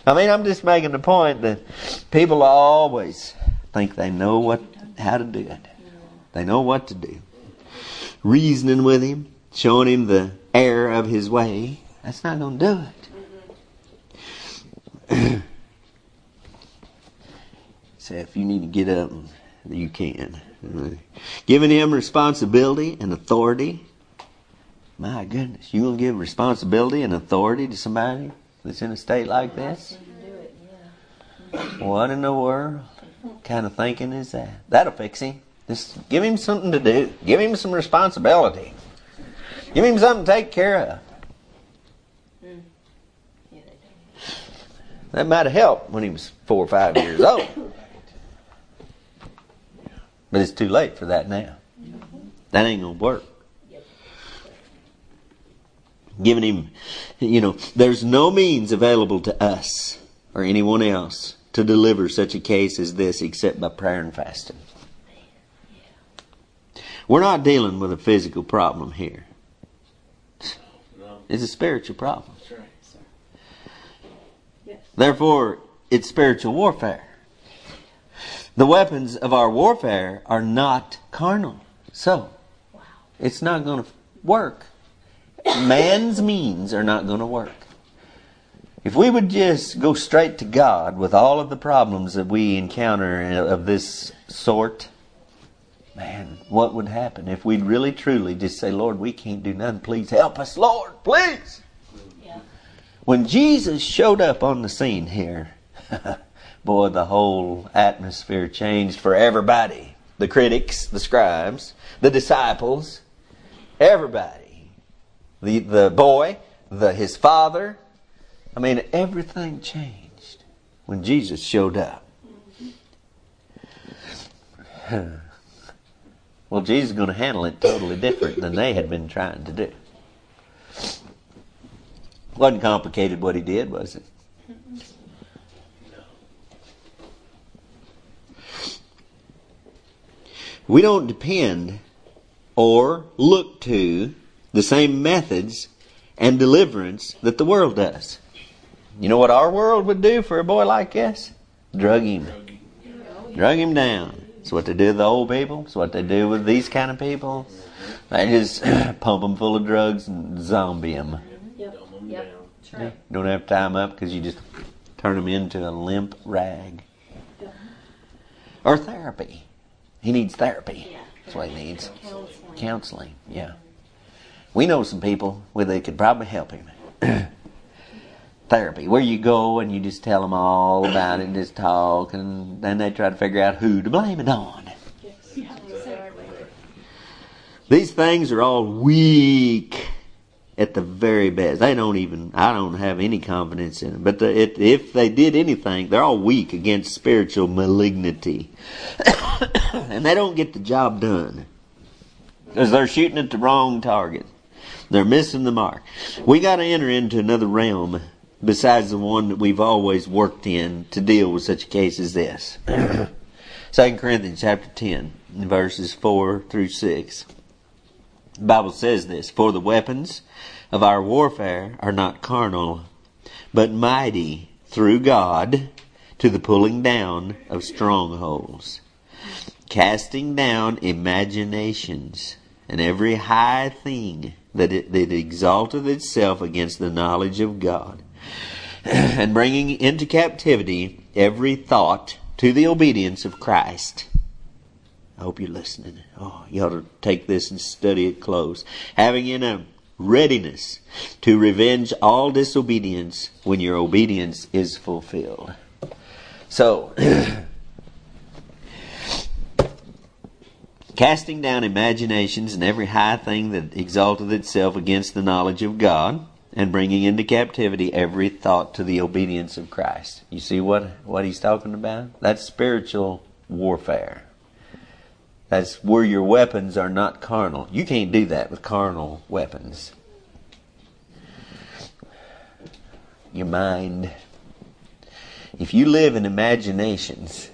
I mean, I'm just making the point that people always think they know what how to do it. They know what to do. Reasoning with him, showing him the error of his way, that's not going to do it. Say, if you need to get up, you can. Giving him responsibility and authority. My goodness, you gonna give responsibility and authority to somebody that's in a state like this? What in the world kind of thinking is that? That'll fix him. Just give him something to do. Give him some responsibility. Give him something to take care of. That might have helped when he was four or five years old. But it's too late for that now. That ain't going to work. Giving him, you know, there's no means available to us or anyone else to deliver such a case as this except by prayer and fasting. We're not dealing with a physical problem here. It's a spiritual problem. that's right. Yes. Therefore, it's spiritual warfare. The weapons of our warfare are not carnal. So, it's not going to work. Man's means are not going to work. If we would just go straight to God with all of the problems that we encounter of this sort, man, what would happen if we'd really truly just say, Lord, we can't do nothing. Please help us, Lord, please. Yeah. When Jesus showed up on the scene here, boy, the whole atmosphere changed for everybody. The critics, the scribes, the disciples, everybody. The the boy, the his father. I mean, everything changed when Jesus showed up. well, Jesus is going to handle it totally different than they had been trying to do. Wasn't complicated what he did, was it? We don't depend or look to the same methods and deliverance that the world does. You know what our world would do for a boy like this? Drug him. Drug him down. It's what they do with the old people. It's what they do with these kind of people. They just pump them full of drugs and zombie them. Yep. Yep. right. Don't have to tie them up because you just turn them into a limp rag. Or therapy. He needs therapy. Yeah. That's what he needs. Counseling. Counseling, yeah. We know some people where they could probably help him. Therapy, where you go and you just tell them all about it and just talk, and then they try to figure out who to blame it on. Yes. Yeah. Exactly. These things are all weak at the very best. They don't even, I don't have any confidence in them. But the, it, if they did anything, they're all weak against spiritual malignity. and they don't get the job done. Because they're shooting at the wrong target. They're missing the mark. We got to enter into another realm besides the one that we've always worked in to deal with such a case as this. 2 Corinthians chapter 10, verses 4 through 6. The Bible says this For the weapons of our warfare are not carnal, but mighty through God to the pulling down of strongholds, casting down imaginations and every high thing that, it, that exalteth itself against the knowledge of God, and bringing into captivity every thought to the obedience of Christ. I hope you're listening. Oh, you ought to take this and study it close. Having in a readiness to revenge all disobedience when your obedience is fulfilled. So, casting down imaginations and every high thing that exalteth itself against the knowledge of God, and bringing into captivity every thought to the obedience of Christ. You see what, what he's talking about? That's spiritual warfare. That's where your weapons are not carnal. You can't do that with carnal weapons. Your mind. If you live in imaginations,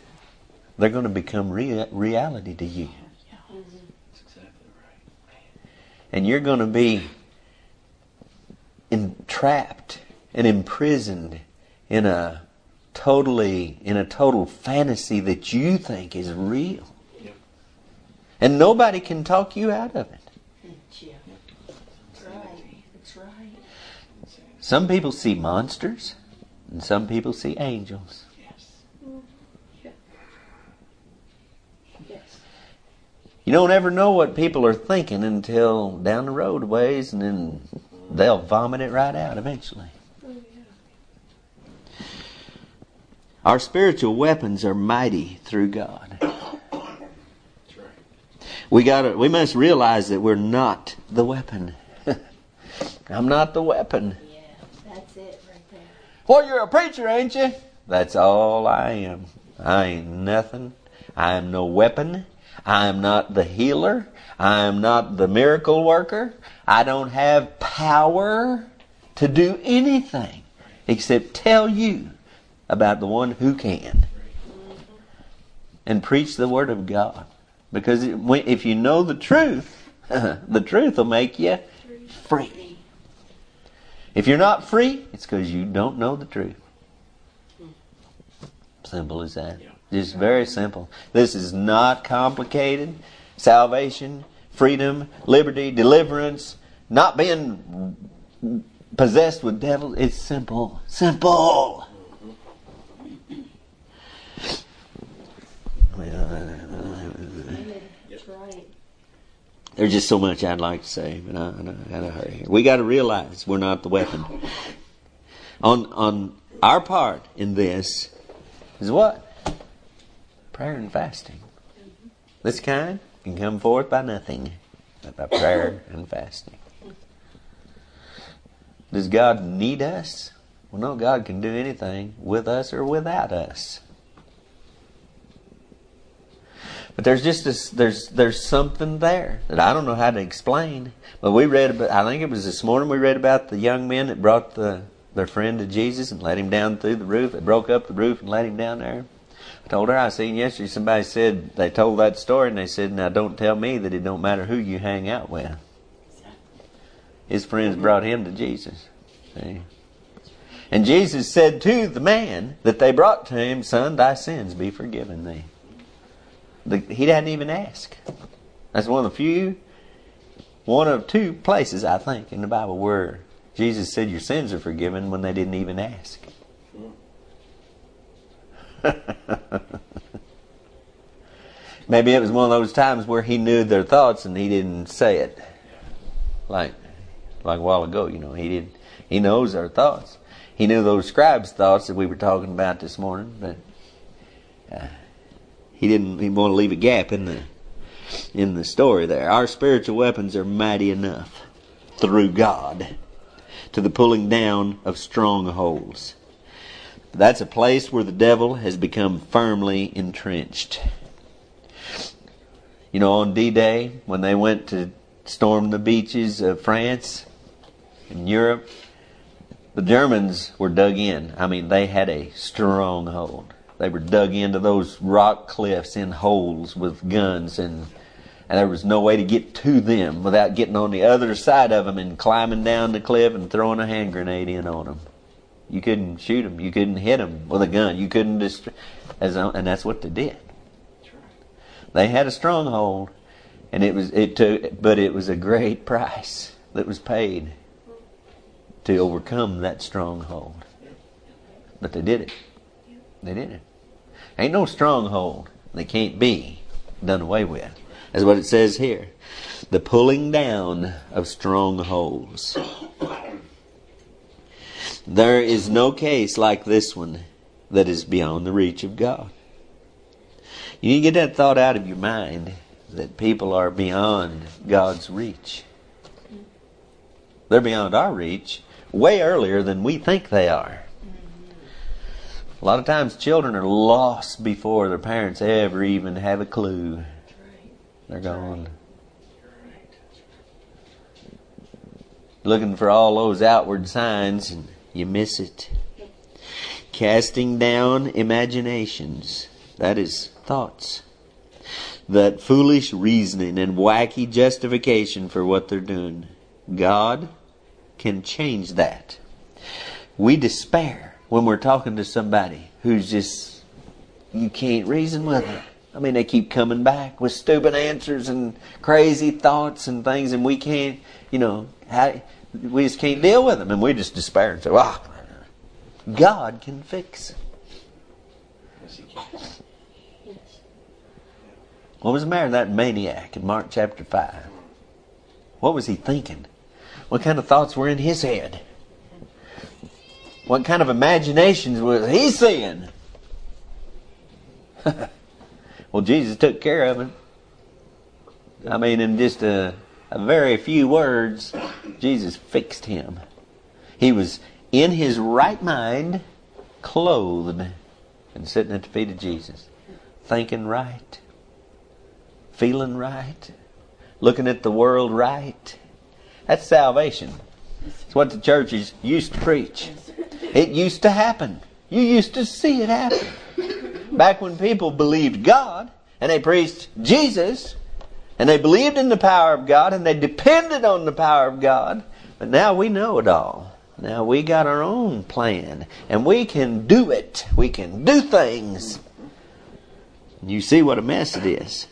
they're going to become rea- reality to you. And you're going to be entrapped and imprisoned in a totally in a total fantasy that you think is real. And nobody can talk you out of it. Yeah. Some people see monsters, and some people see angels. You don't ever know what people are thinking until down the road ways, and then they'll vomit it right out eventually. Our spiritual weapons are mighty through God. We got to we must realize that we're not the weapon. I'm not the weapon. Yeah. That's it right there. Well, you're a preacher, ain't you? That's all I am. I ain't nothing. I am no weapon. I am not the healer. I am not the miracle worker. I don't have power to do anything except tell you about the one who can mm-hmm. and preach the Word of God. Because if you know the truth, the truth will make you free. If you're not free, it's because you don't know the truth. Simple as that. Just very simple. This is not complicated. Salvation, freedom, liberty, deliverance, not being possessed with devils. It's simple. Simple. Mm-hmm. There's just so much I'd like to say, but I, I gotta hurry. We got to realize we're not the weapon. On on our part in this is what prayer and fasting. This kind can come forth by nothing but by prayer and fasting. Does God need us? Well, no. God can do anything with us or without us. But there's just this, there's there's something there that I don't know how to explain. But we read about I think it was this morning we read about the young men that brought the their friend to Jesus and let him down through the roof. They broke up the roof and let him down there. I told her I seen yesterday somebody said they told that story and they said, Now don't tell me that it don't matter who you hang out with. His friends brought him to Jesus. See? And Jesus said to the man that they brought to him, Son, thy sins be forgiven thee. The, he didn't even ask. That's one of the few, one of two places, I think, in the Bible where Jesus said your sins are forgiven when they didn't even ask. Maybe it was one of those times where he knew their thoughts and he didn't say it. Like, like a while ago, you know, he did. He knows our thoughts. He knew those scribes' thoughts that we were talking about this morning, but uh, he didn't. He want to leave a gap in the in the story there. Our spiritual weapons are mighty enough through God to the pulling down of strongholds. That's a place where the devil has become firmly entrenched. You know, on D Day, when they went to storm the beaches of France and Europe, the Germans were dug in. I mean, they had a stronghold. They were dug into those rock cliffs in holes with guns, and, and there was no way to get to them without getting on the other side of them and climbing down the cliff and throwing a hand grenade in on them. You couldn't shoot them. You couldn't hit them with a gun. You couldn't dist- as and that's what they did. They had a stronghold, and it was it took, but it was a great price that was paid to overcome that stronghold. But they did it. They did it. Ain't no stronghold that can't be done away with. That's what it says here. The pulling down of strongholds. There is no case like this one that is beyond the reach of God. You need to get that thought out of your mind that people are beyond God's reach. They're beyond our reach way earlier than we think they are. A lot of times children are lost before their parents ever even have a clue. They're gone. Looking for all those outward signs and you miss it. Casting down imaginations. That is thoughts. That foolish reasoning and wacky justification for what they're doing. God can change that. We despair when we're talking to somebody who's just, you can't reason with them. I mean, they keep coming back with stupid answers and crazy thoughts and things, and we can't, you know, how, we just can't deal with them, and we just despair and say, "Wow, God can fix." it." What was the matter with that maniac in Mark chapter five? What was he thinking? What kind of thoughts were in his head? What kind of imaginations was he seeing? well, Jesus took care of it. I mean, in just a, a very few words, Jesus fixed him. He was in his right mind, clothed, and sitting at the feet of Jesus, thinking right, feeling right, looking at the world right. That's salvation. It's what the churches used to preach. It used to happen. You used to see it happen. Back when people believed God and they preached Jesus and they believed in the power of God and they depended on the power of God. But now we know it all. Now we got our own plan and we can do it. We can do things. You see what a mess it is.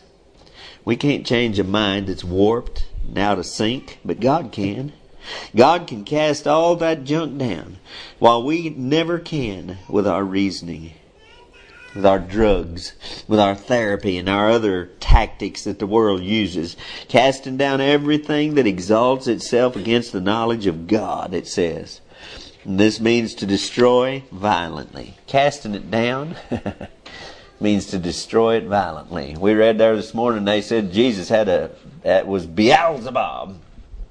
We can't change a mind that's warped and out of sync, but God can. God can cast all that junk down, while we never can with our reasoning, with our drugs, with our therapy, and our other tactics that the world uses, casting down everything that exalts itself against the knowledge of God, it says. And this means to destroy violently. Casting it down means to destroy it violently. We read there this morning, they said Jesus had a, that was Beelzebub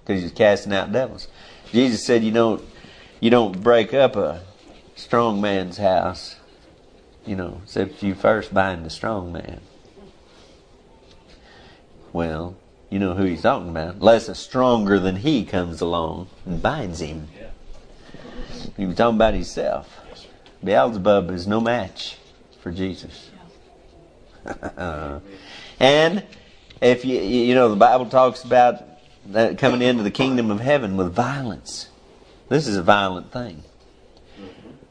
because he's casting out devils. Jesus said, "You don't, you don't break up a strong man's house, you know, except you first bind the strong man." Well, you know who he's talking about. Unless a stronger than he comes along and binds him. He was talking about himself. Beelzebub is no match for Jesus. and if you you know the Bible talks about coming into the kingdom of heaven with violence. This is a violent thing.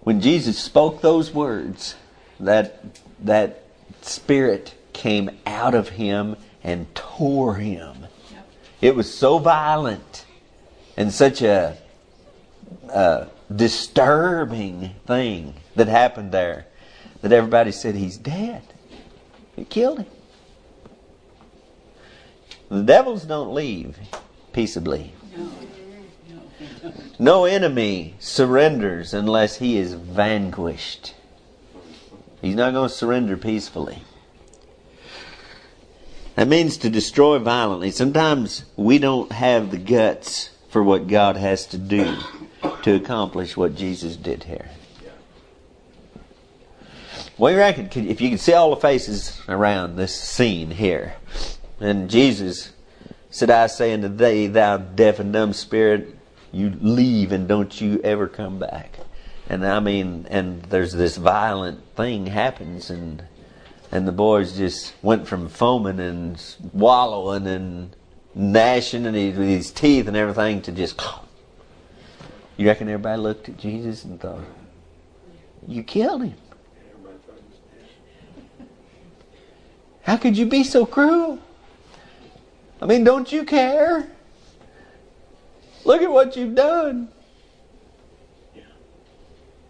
When Jesus spoke those words, that that spirit came out of him and tore him. It was so violent and such a, a disturbing thing that happened there that everybody said he's dead. It killed him. The devils don't leave peaceably. No enemy surrenders unless he is vanquished. He's not going to surrender peacefully. That means to destroy violently. Sometimes we don't have the guts for what God has to do to accomplish what Jesus did here. Do you reckon? If you can see all the faces around this scene here, and Jesus said, I say unto thee, thou deaf and dumb spirit, you leave and don't you ever come back. And I mean, and there's this violent thing happens, and and the boys just went from foaming and wallowing and gnashing and with his teeth and everything to just. You reckon everybody looked at Jesus and thought, "You killed him." How could you be so cruel? I mean, don't you care? Look at what you've done.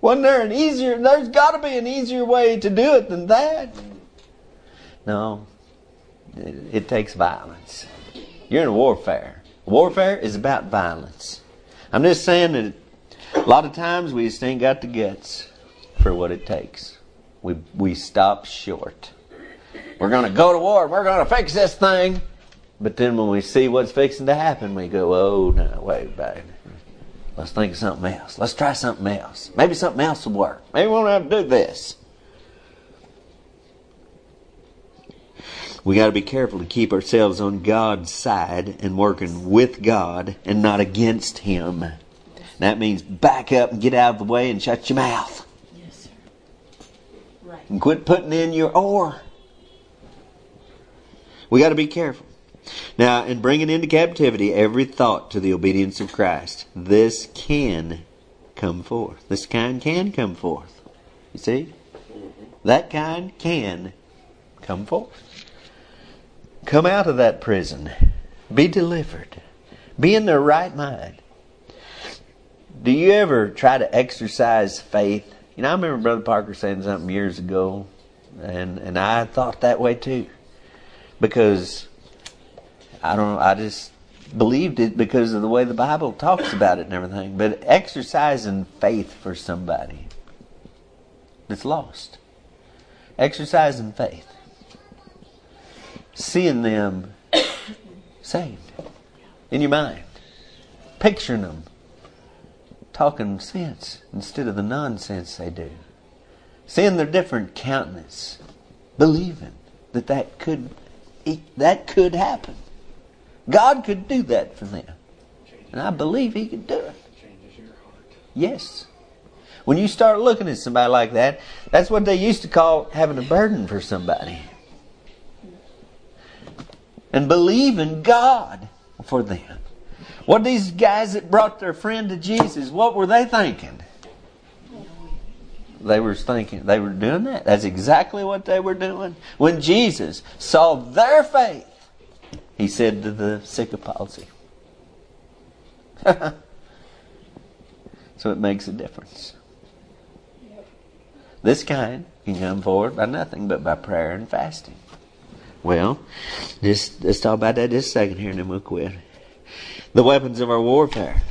Wasn't there an easier, there's got to be an easier way to do it than that. No, it, it takes violence. You're in warfare. Warfare is about violence. I'm just saying that a lot of times we just ain't got the guts for what it takes. We, we stop short. We're going to go to war. We're going to fix this thing. But then when we see what's fixing to happen, we go, oh, no, wait, babe. Let's think of something else. Let's try something else. Maybe something else will work. Maybe we won't have to do this. We got to be careful to keep ourselves on God's side and working with God and not against Him. That means back up and get out of the way and shut your mouth. Yes, sir. Right. And quit putting in your oar. We got to be careful. Now, in bringing into captivity every thought to the obedience of Christ, this can come forth. This kind can come forth. You see? That kind can come forth. Come out of that prison. Be delivered. Be in the right mind. Do you ever try to exercise faith? You know, I remember Brother Parker saying something years ago, and, and I thought that way too. Because I don't know. I just believed it because of the way the Bible talks about it and everything. But exercising faith for somebody that's lost, exercising faith, seeing them saved in your mind, picturing them talking sense instead of the nonsense they do, seeing their different countenance, believing that that could that could happen. God could do that for them. And I believe He could do it. Yes. When you start looking at somebody like that, that's what they used to call having a burden for somebody. And believe in God for them. What these guys that brought their friend to Jesus, what were they thinking? They were thinking, they were doing that. That's exactly what they were doing. When Jesus saw their faith, he said to the sick of palsy. so it makes a difference. This kind can come forward by nothing but by prayer and fasting. Well, just let's talk about that just a second here and then we'll quit. The weapons of our warfare.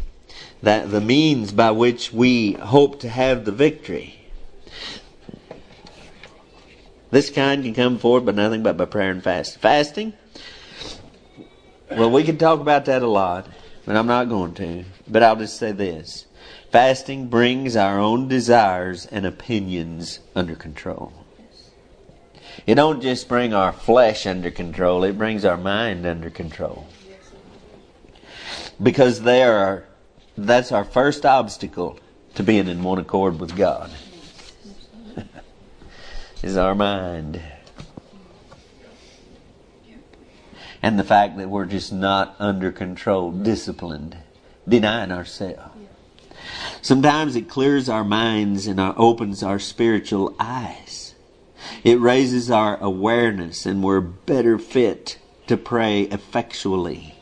That the means by which we hope to have the victory. This kind can come forward by nothing but by prayer and fasting. Fasting? Well, we could talk about that a lot, but I'm not going to. But I'll just say this. Fasting brings our own desires and opinions under control. It don't just bring our flesh under control, it brings our mind under control. Because they are that's our first obstacle to being in one accord with God. is our mind. And the fact that we're just not under control, disciplined, denying ourselves. Sometimes it clears our minds and opens our spiritual eyes. It raises our awareness and we're better fit to pray effectually.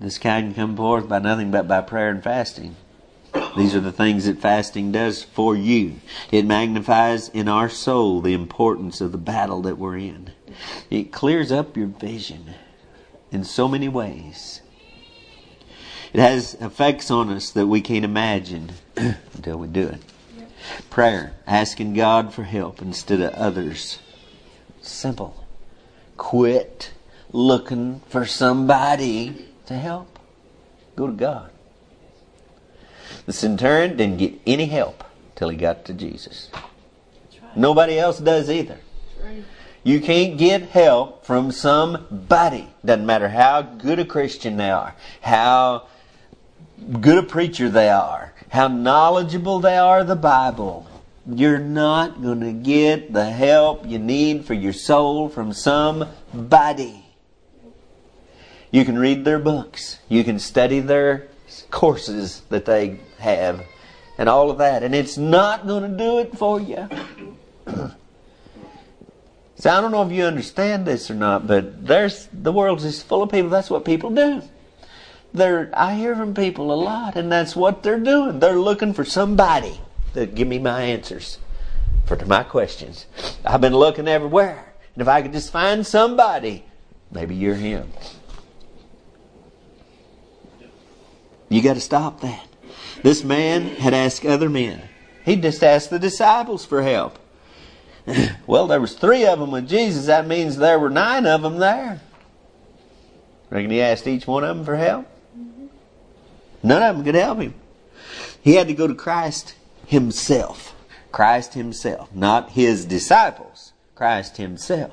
This kind can come forth by nothing but by prayer and fasting. These are the things that fasting does for you. It magnifies in our soul the importance of the battle that we're in. It clears up your vision in so many ways. It has effects on us that we can't imagine until we do it. Prayer, asking God for help instead of others. Simple. Quit looking for somebody to help. Go to God. The centurion didn't get any help till he got to Jesus. Nobody else does either. You can't get help from somebody. Doesn't matter how good a Christian they are, how good a preacher they are, how knowledgeable they are of the Bible. You're not going to get the help you need for your soul from somebody. You can read their books. You can study their courses that they have and all of that. And it's not going to do it for you. so I don't know if you understand this or not, but there's the world's just full of people. That's what people do. They're, I hear from people a lot, and that's what they're doing. They're looking for somebody to give me my answers for my questions. I've been looking everywhere, and if I could just find somebody, maybe you're him. You got to stop that. This man had asked other men. He just asked the disciples for help. well, there was three of them with Jesus. That means there were nine of them there. Reckon he asked each one of them for help? None of them could help him. He had to go to Christ himself. Christ himself. Not his disciples. Christ himself.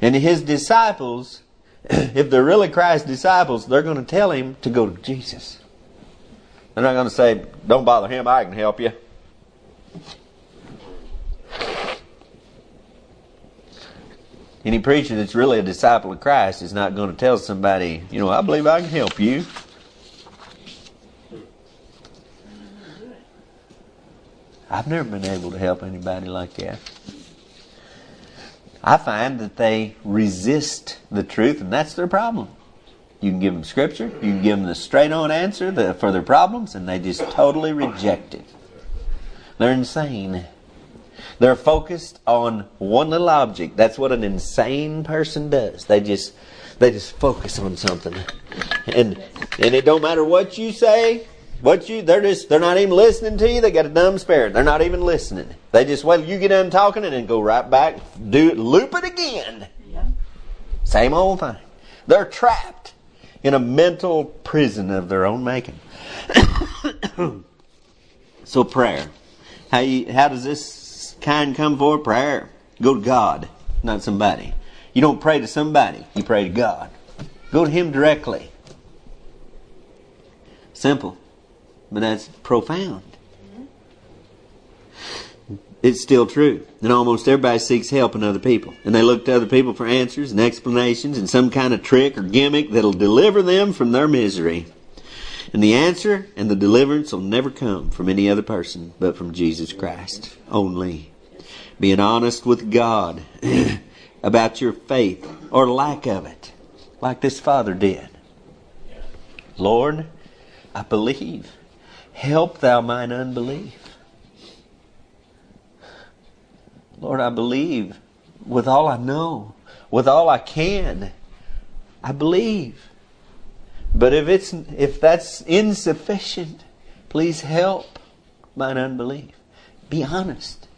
And his disciples, if they're really Christ's disciples, they're going to tell him to go to Jesus. They're not going to say, don't bother him, I can help you. Any preacher that's really a disciple of Christ is not going to tell somebody, you know, I believe I can help you. I've never been able to help anybody like that. I find that they resist the truth, and that's their problem. You can give them scripture, you can give them the straight on answer for their problems, and they just totally reject it. They're insane. They're focused on one little object. That's what an insane person does. They just they just focus on something. And and it don't matter what you say, what you they're just they're not even listening to you. They got a dumb spirit. They're not even listening. They just wait you get done talking and then go right back, do it, loop it again. Same old thing. They're trapped in a mental prison of their own making. so prayer. How you, how does this kind come for prayer? Go to God, not somebody. You don't pray to somebody, you pray to God. Go to Him directly. Simple. but that's profound. It's still true. And almost everybody seeks help in other people. And they look to other people for answers and explanations and some kind of trick or gimmick that'll deliver them from their misery. And the answer and the deliverance will never come from any other person but from Jesus Christ only. Being honest with God about your faith or lack of it, like this father did. Lord, I believe. Help thou mine unbelief. Lord, I believe with all I know, with all I can. I believe. But if it's if that's insufficient, please help mine unbelief. Be honest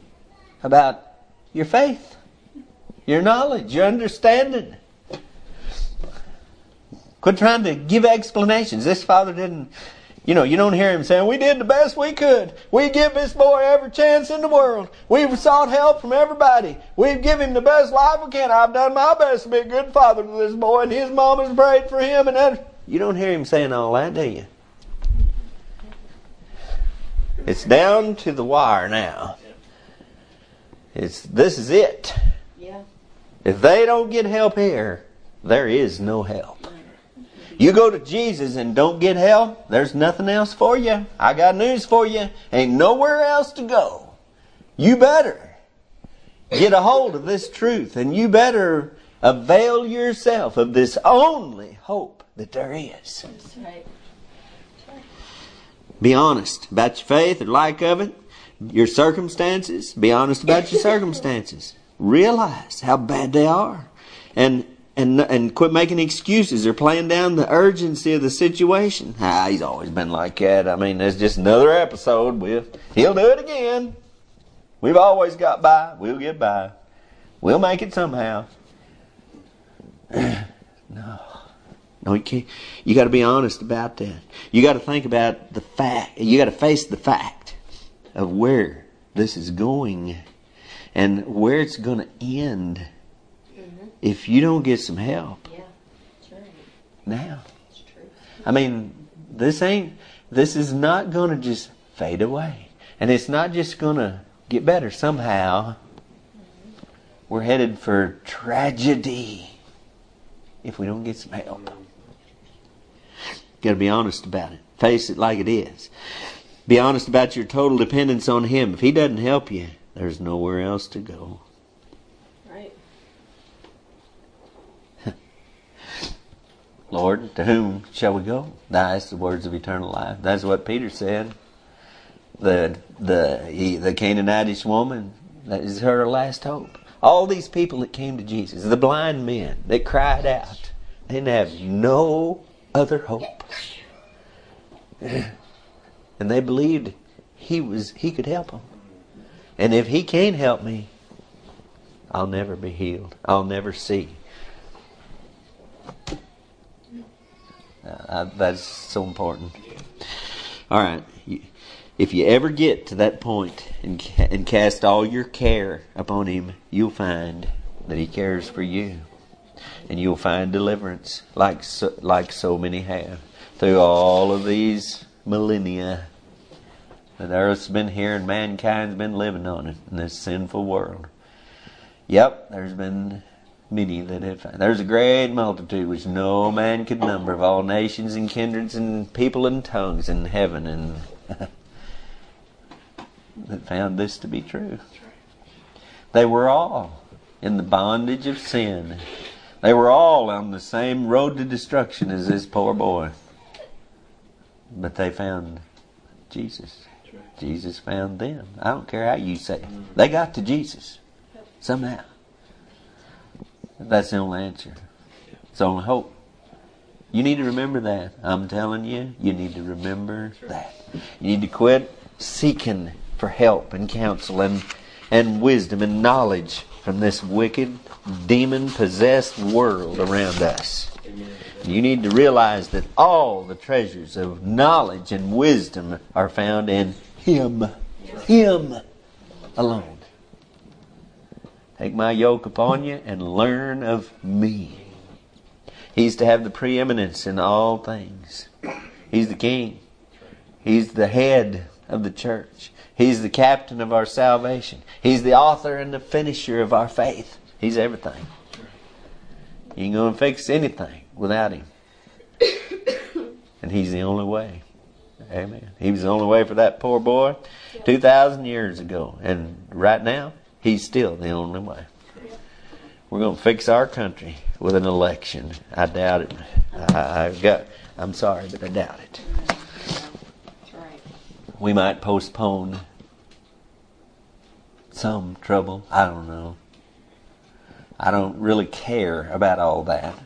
about your faith, your knowledge, your understanding. Quit trying to give explanations. This father didn't you know, you don't hear him saying, We did the best we could. We give this boy every chance in the world. We've sought help from everybody. We've given him the best life we can. I've done my best to be a good father to this boy, and his mom has prayed for him. And that. You don't hear him saying all that, do you? It's down to the wire now. It's this is it. Yeah. If they don't get help here, there is no help. You go to Jesus and don't get help, there's nothing else for you. I got news for you. Ain't nowhere else to go. You better get a hold of this truth and you better avail yourself of this only hope that there is. That's right. Be honest about your faith or lack of it, your circumstances. Be honest about your circumstances. Realize how bad they are. And and and quit making excuses or playing down the urgency of the situation. Ah, he's always been like that. I mean, there's just another episode with he'll do it again. We've always got by. We'll get by. We'll make it somehow. no. No, you can't. You got to be honest about that. You got to think about the fact. You got to face the fact of where this is going and where it's going to end mm-hmm. if you don't get some help Yeah. That's right. now. True. I mean, this ain't, this is not going to just fade away. And it's not just going to get better somehow. Mm-hmm. We're headed for tragedy if we don't get some help. Mm-hmm. Got to be honest about it. Face it like it is. Be honest about your total dependence on Him. If He doesn't help you, there's nowhere else to go. Right. Lord, to whom shall we go? That's the words of eternal life. That's what Peter said. The the he, the Canaanitish woman that is her last hope. All these people that came to Jesus, the blind men that cried out, they have no other hope, and they believed he was he could help them. And if he can't help me, I'll never be healed. I'll never see. Uh, that's so important. All right. If you ever get to that point and, and cast all your care upon Him, you'll find that He cares for you. And you'll find deliverance like so, like so many have through all of these millennia that Earth's been here and mankind's been living on it in this sinful world. Yep, there's been many that have. There's a great multitude which no man could number of all nations and kindreds and people and tongues in heaven and that found this to be true. They were all in the bondage of sin. They were all on the same road to destruction as this poor boy. But they found Jesus. Jesus found them. I don't care how you say it. They got to Jesus somehow. That's the only answer. It's the only hope. You need to remember that. I'm telling you, you need to remember that. You need to quit seeking for help and counsel and, and wisdom and knowledge from this wicked, demon possessed world around us. You need to realize that all the treasures of knowledge and wisdom are found in Him. Him alone. Take my yoke upon you and learn of me. He's to have the preeminence in all things. He's the king. He's the head of the church. He's the captain of our salvation. He's the author and the finisher of our faith. He's everything. You ain't going to fix anything without Him. And He's the only way. Amen. He was the only way for that poor boy 2,000 years ago. And right now, He's still the only way. We're going to fix our country with an election. I doubt it. I, I got. I'm sorry, but I doubt it. We might postpone some trouble. I don't know. I don't really care about all that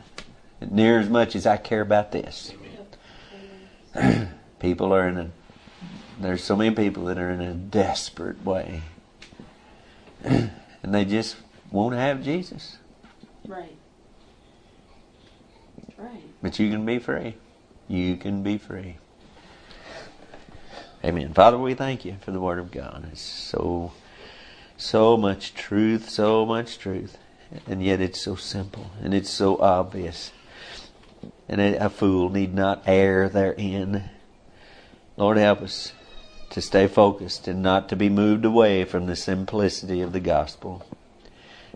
near as much as I care about this. people are in a. There's so many people that are in a desperate way, and they just won't have Jesus. Right. Right. But you can be free. You can be free. Amen. Father, we thank you for the Word of God. It's so, so much truth, so much truth. And yet it's so simple and it's so obvious. And a fool need not err therein. Lord, help us to stay focused and not to be moved away from the simplicity of the gospel.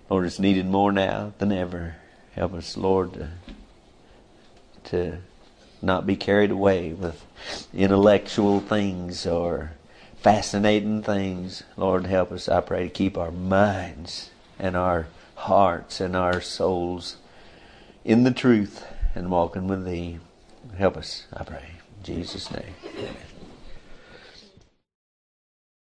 Lord, it's needed more now than ever. Help us, Lord, to, to not be carried away with intellectual things or fascinating things. Lord, help us, I pray, to keep our minds and our hearts and our souls in the truth and walking with Thee. Help us, I pray. Jesus' name. Amen.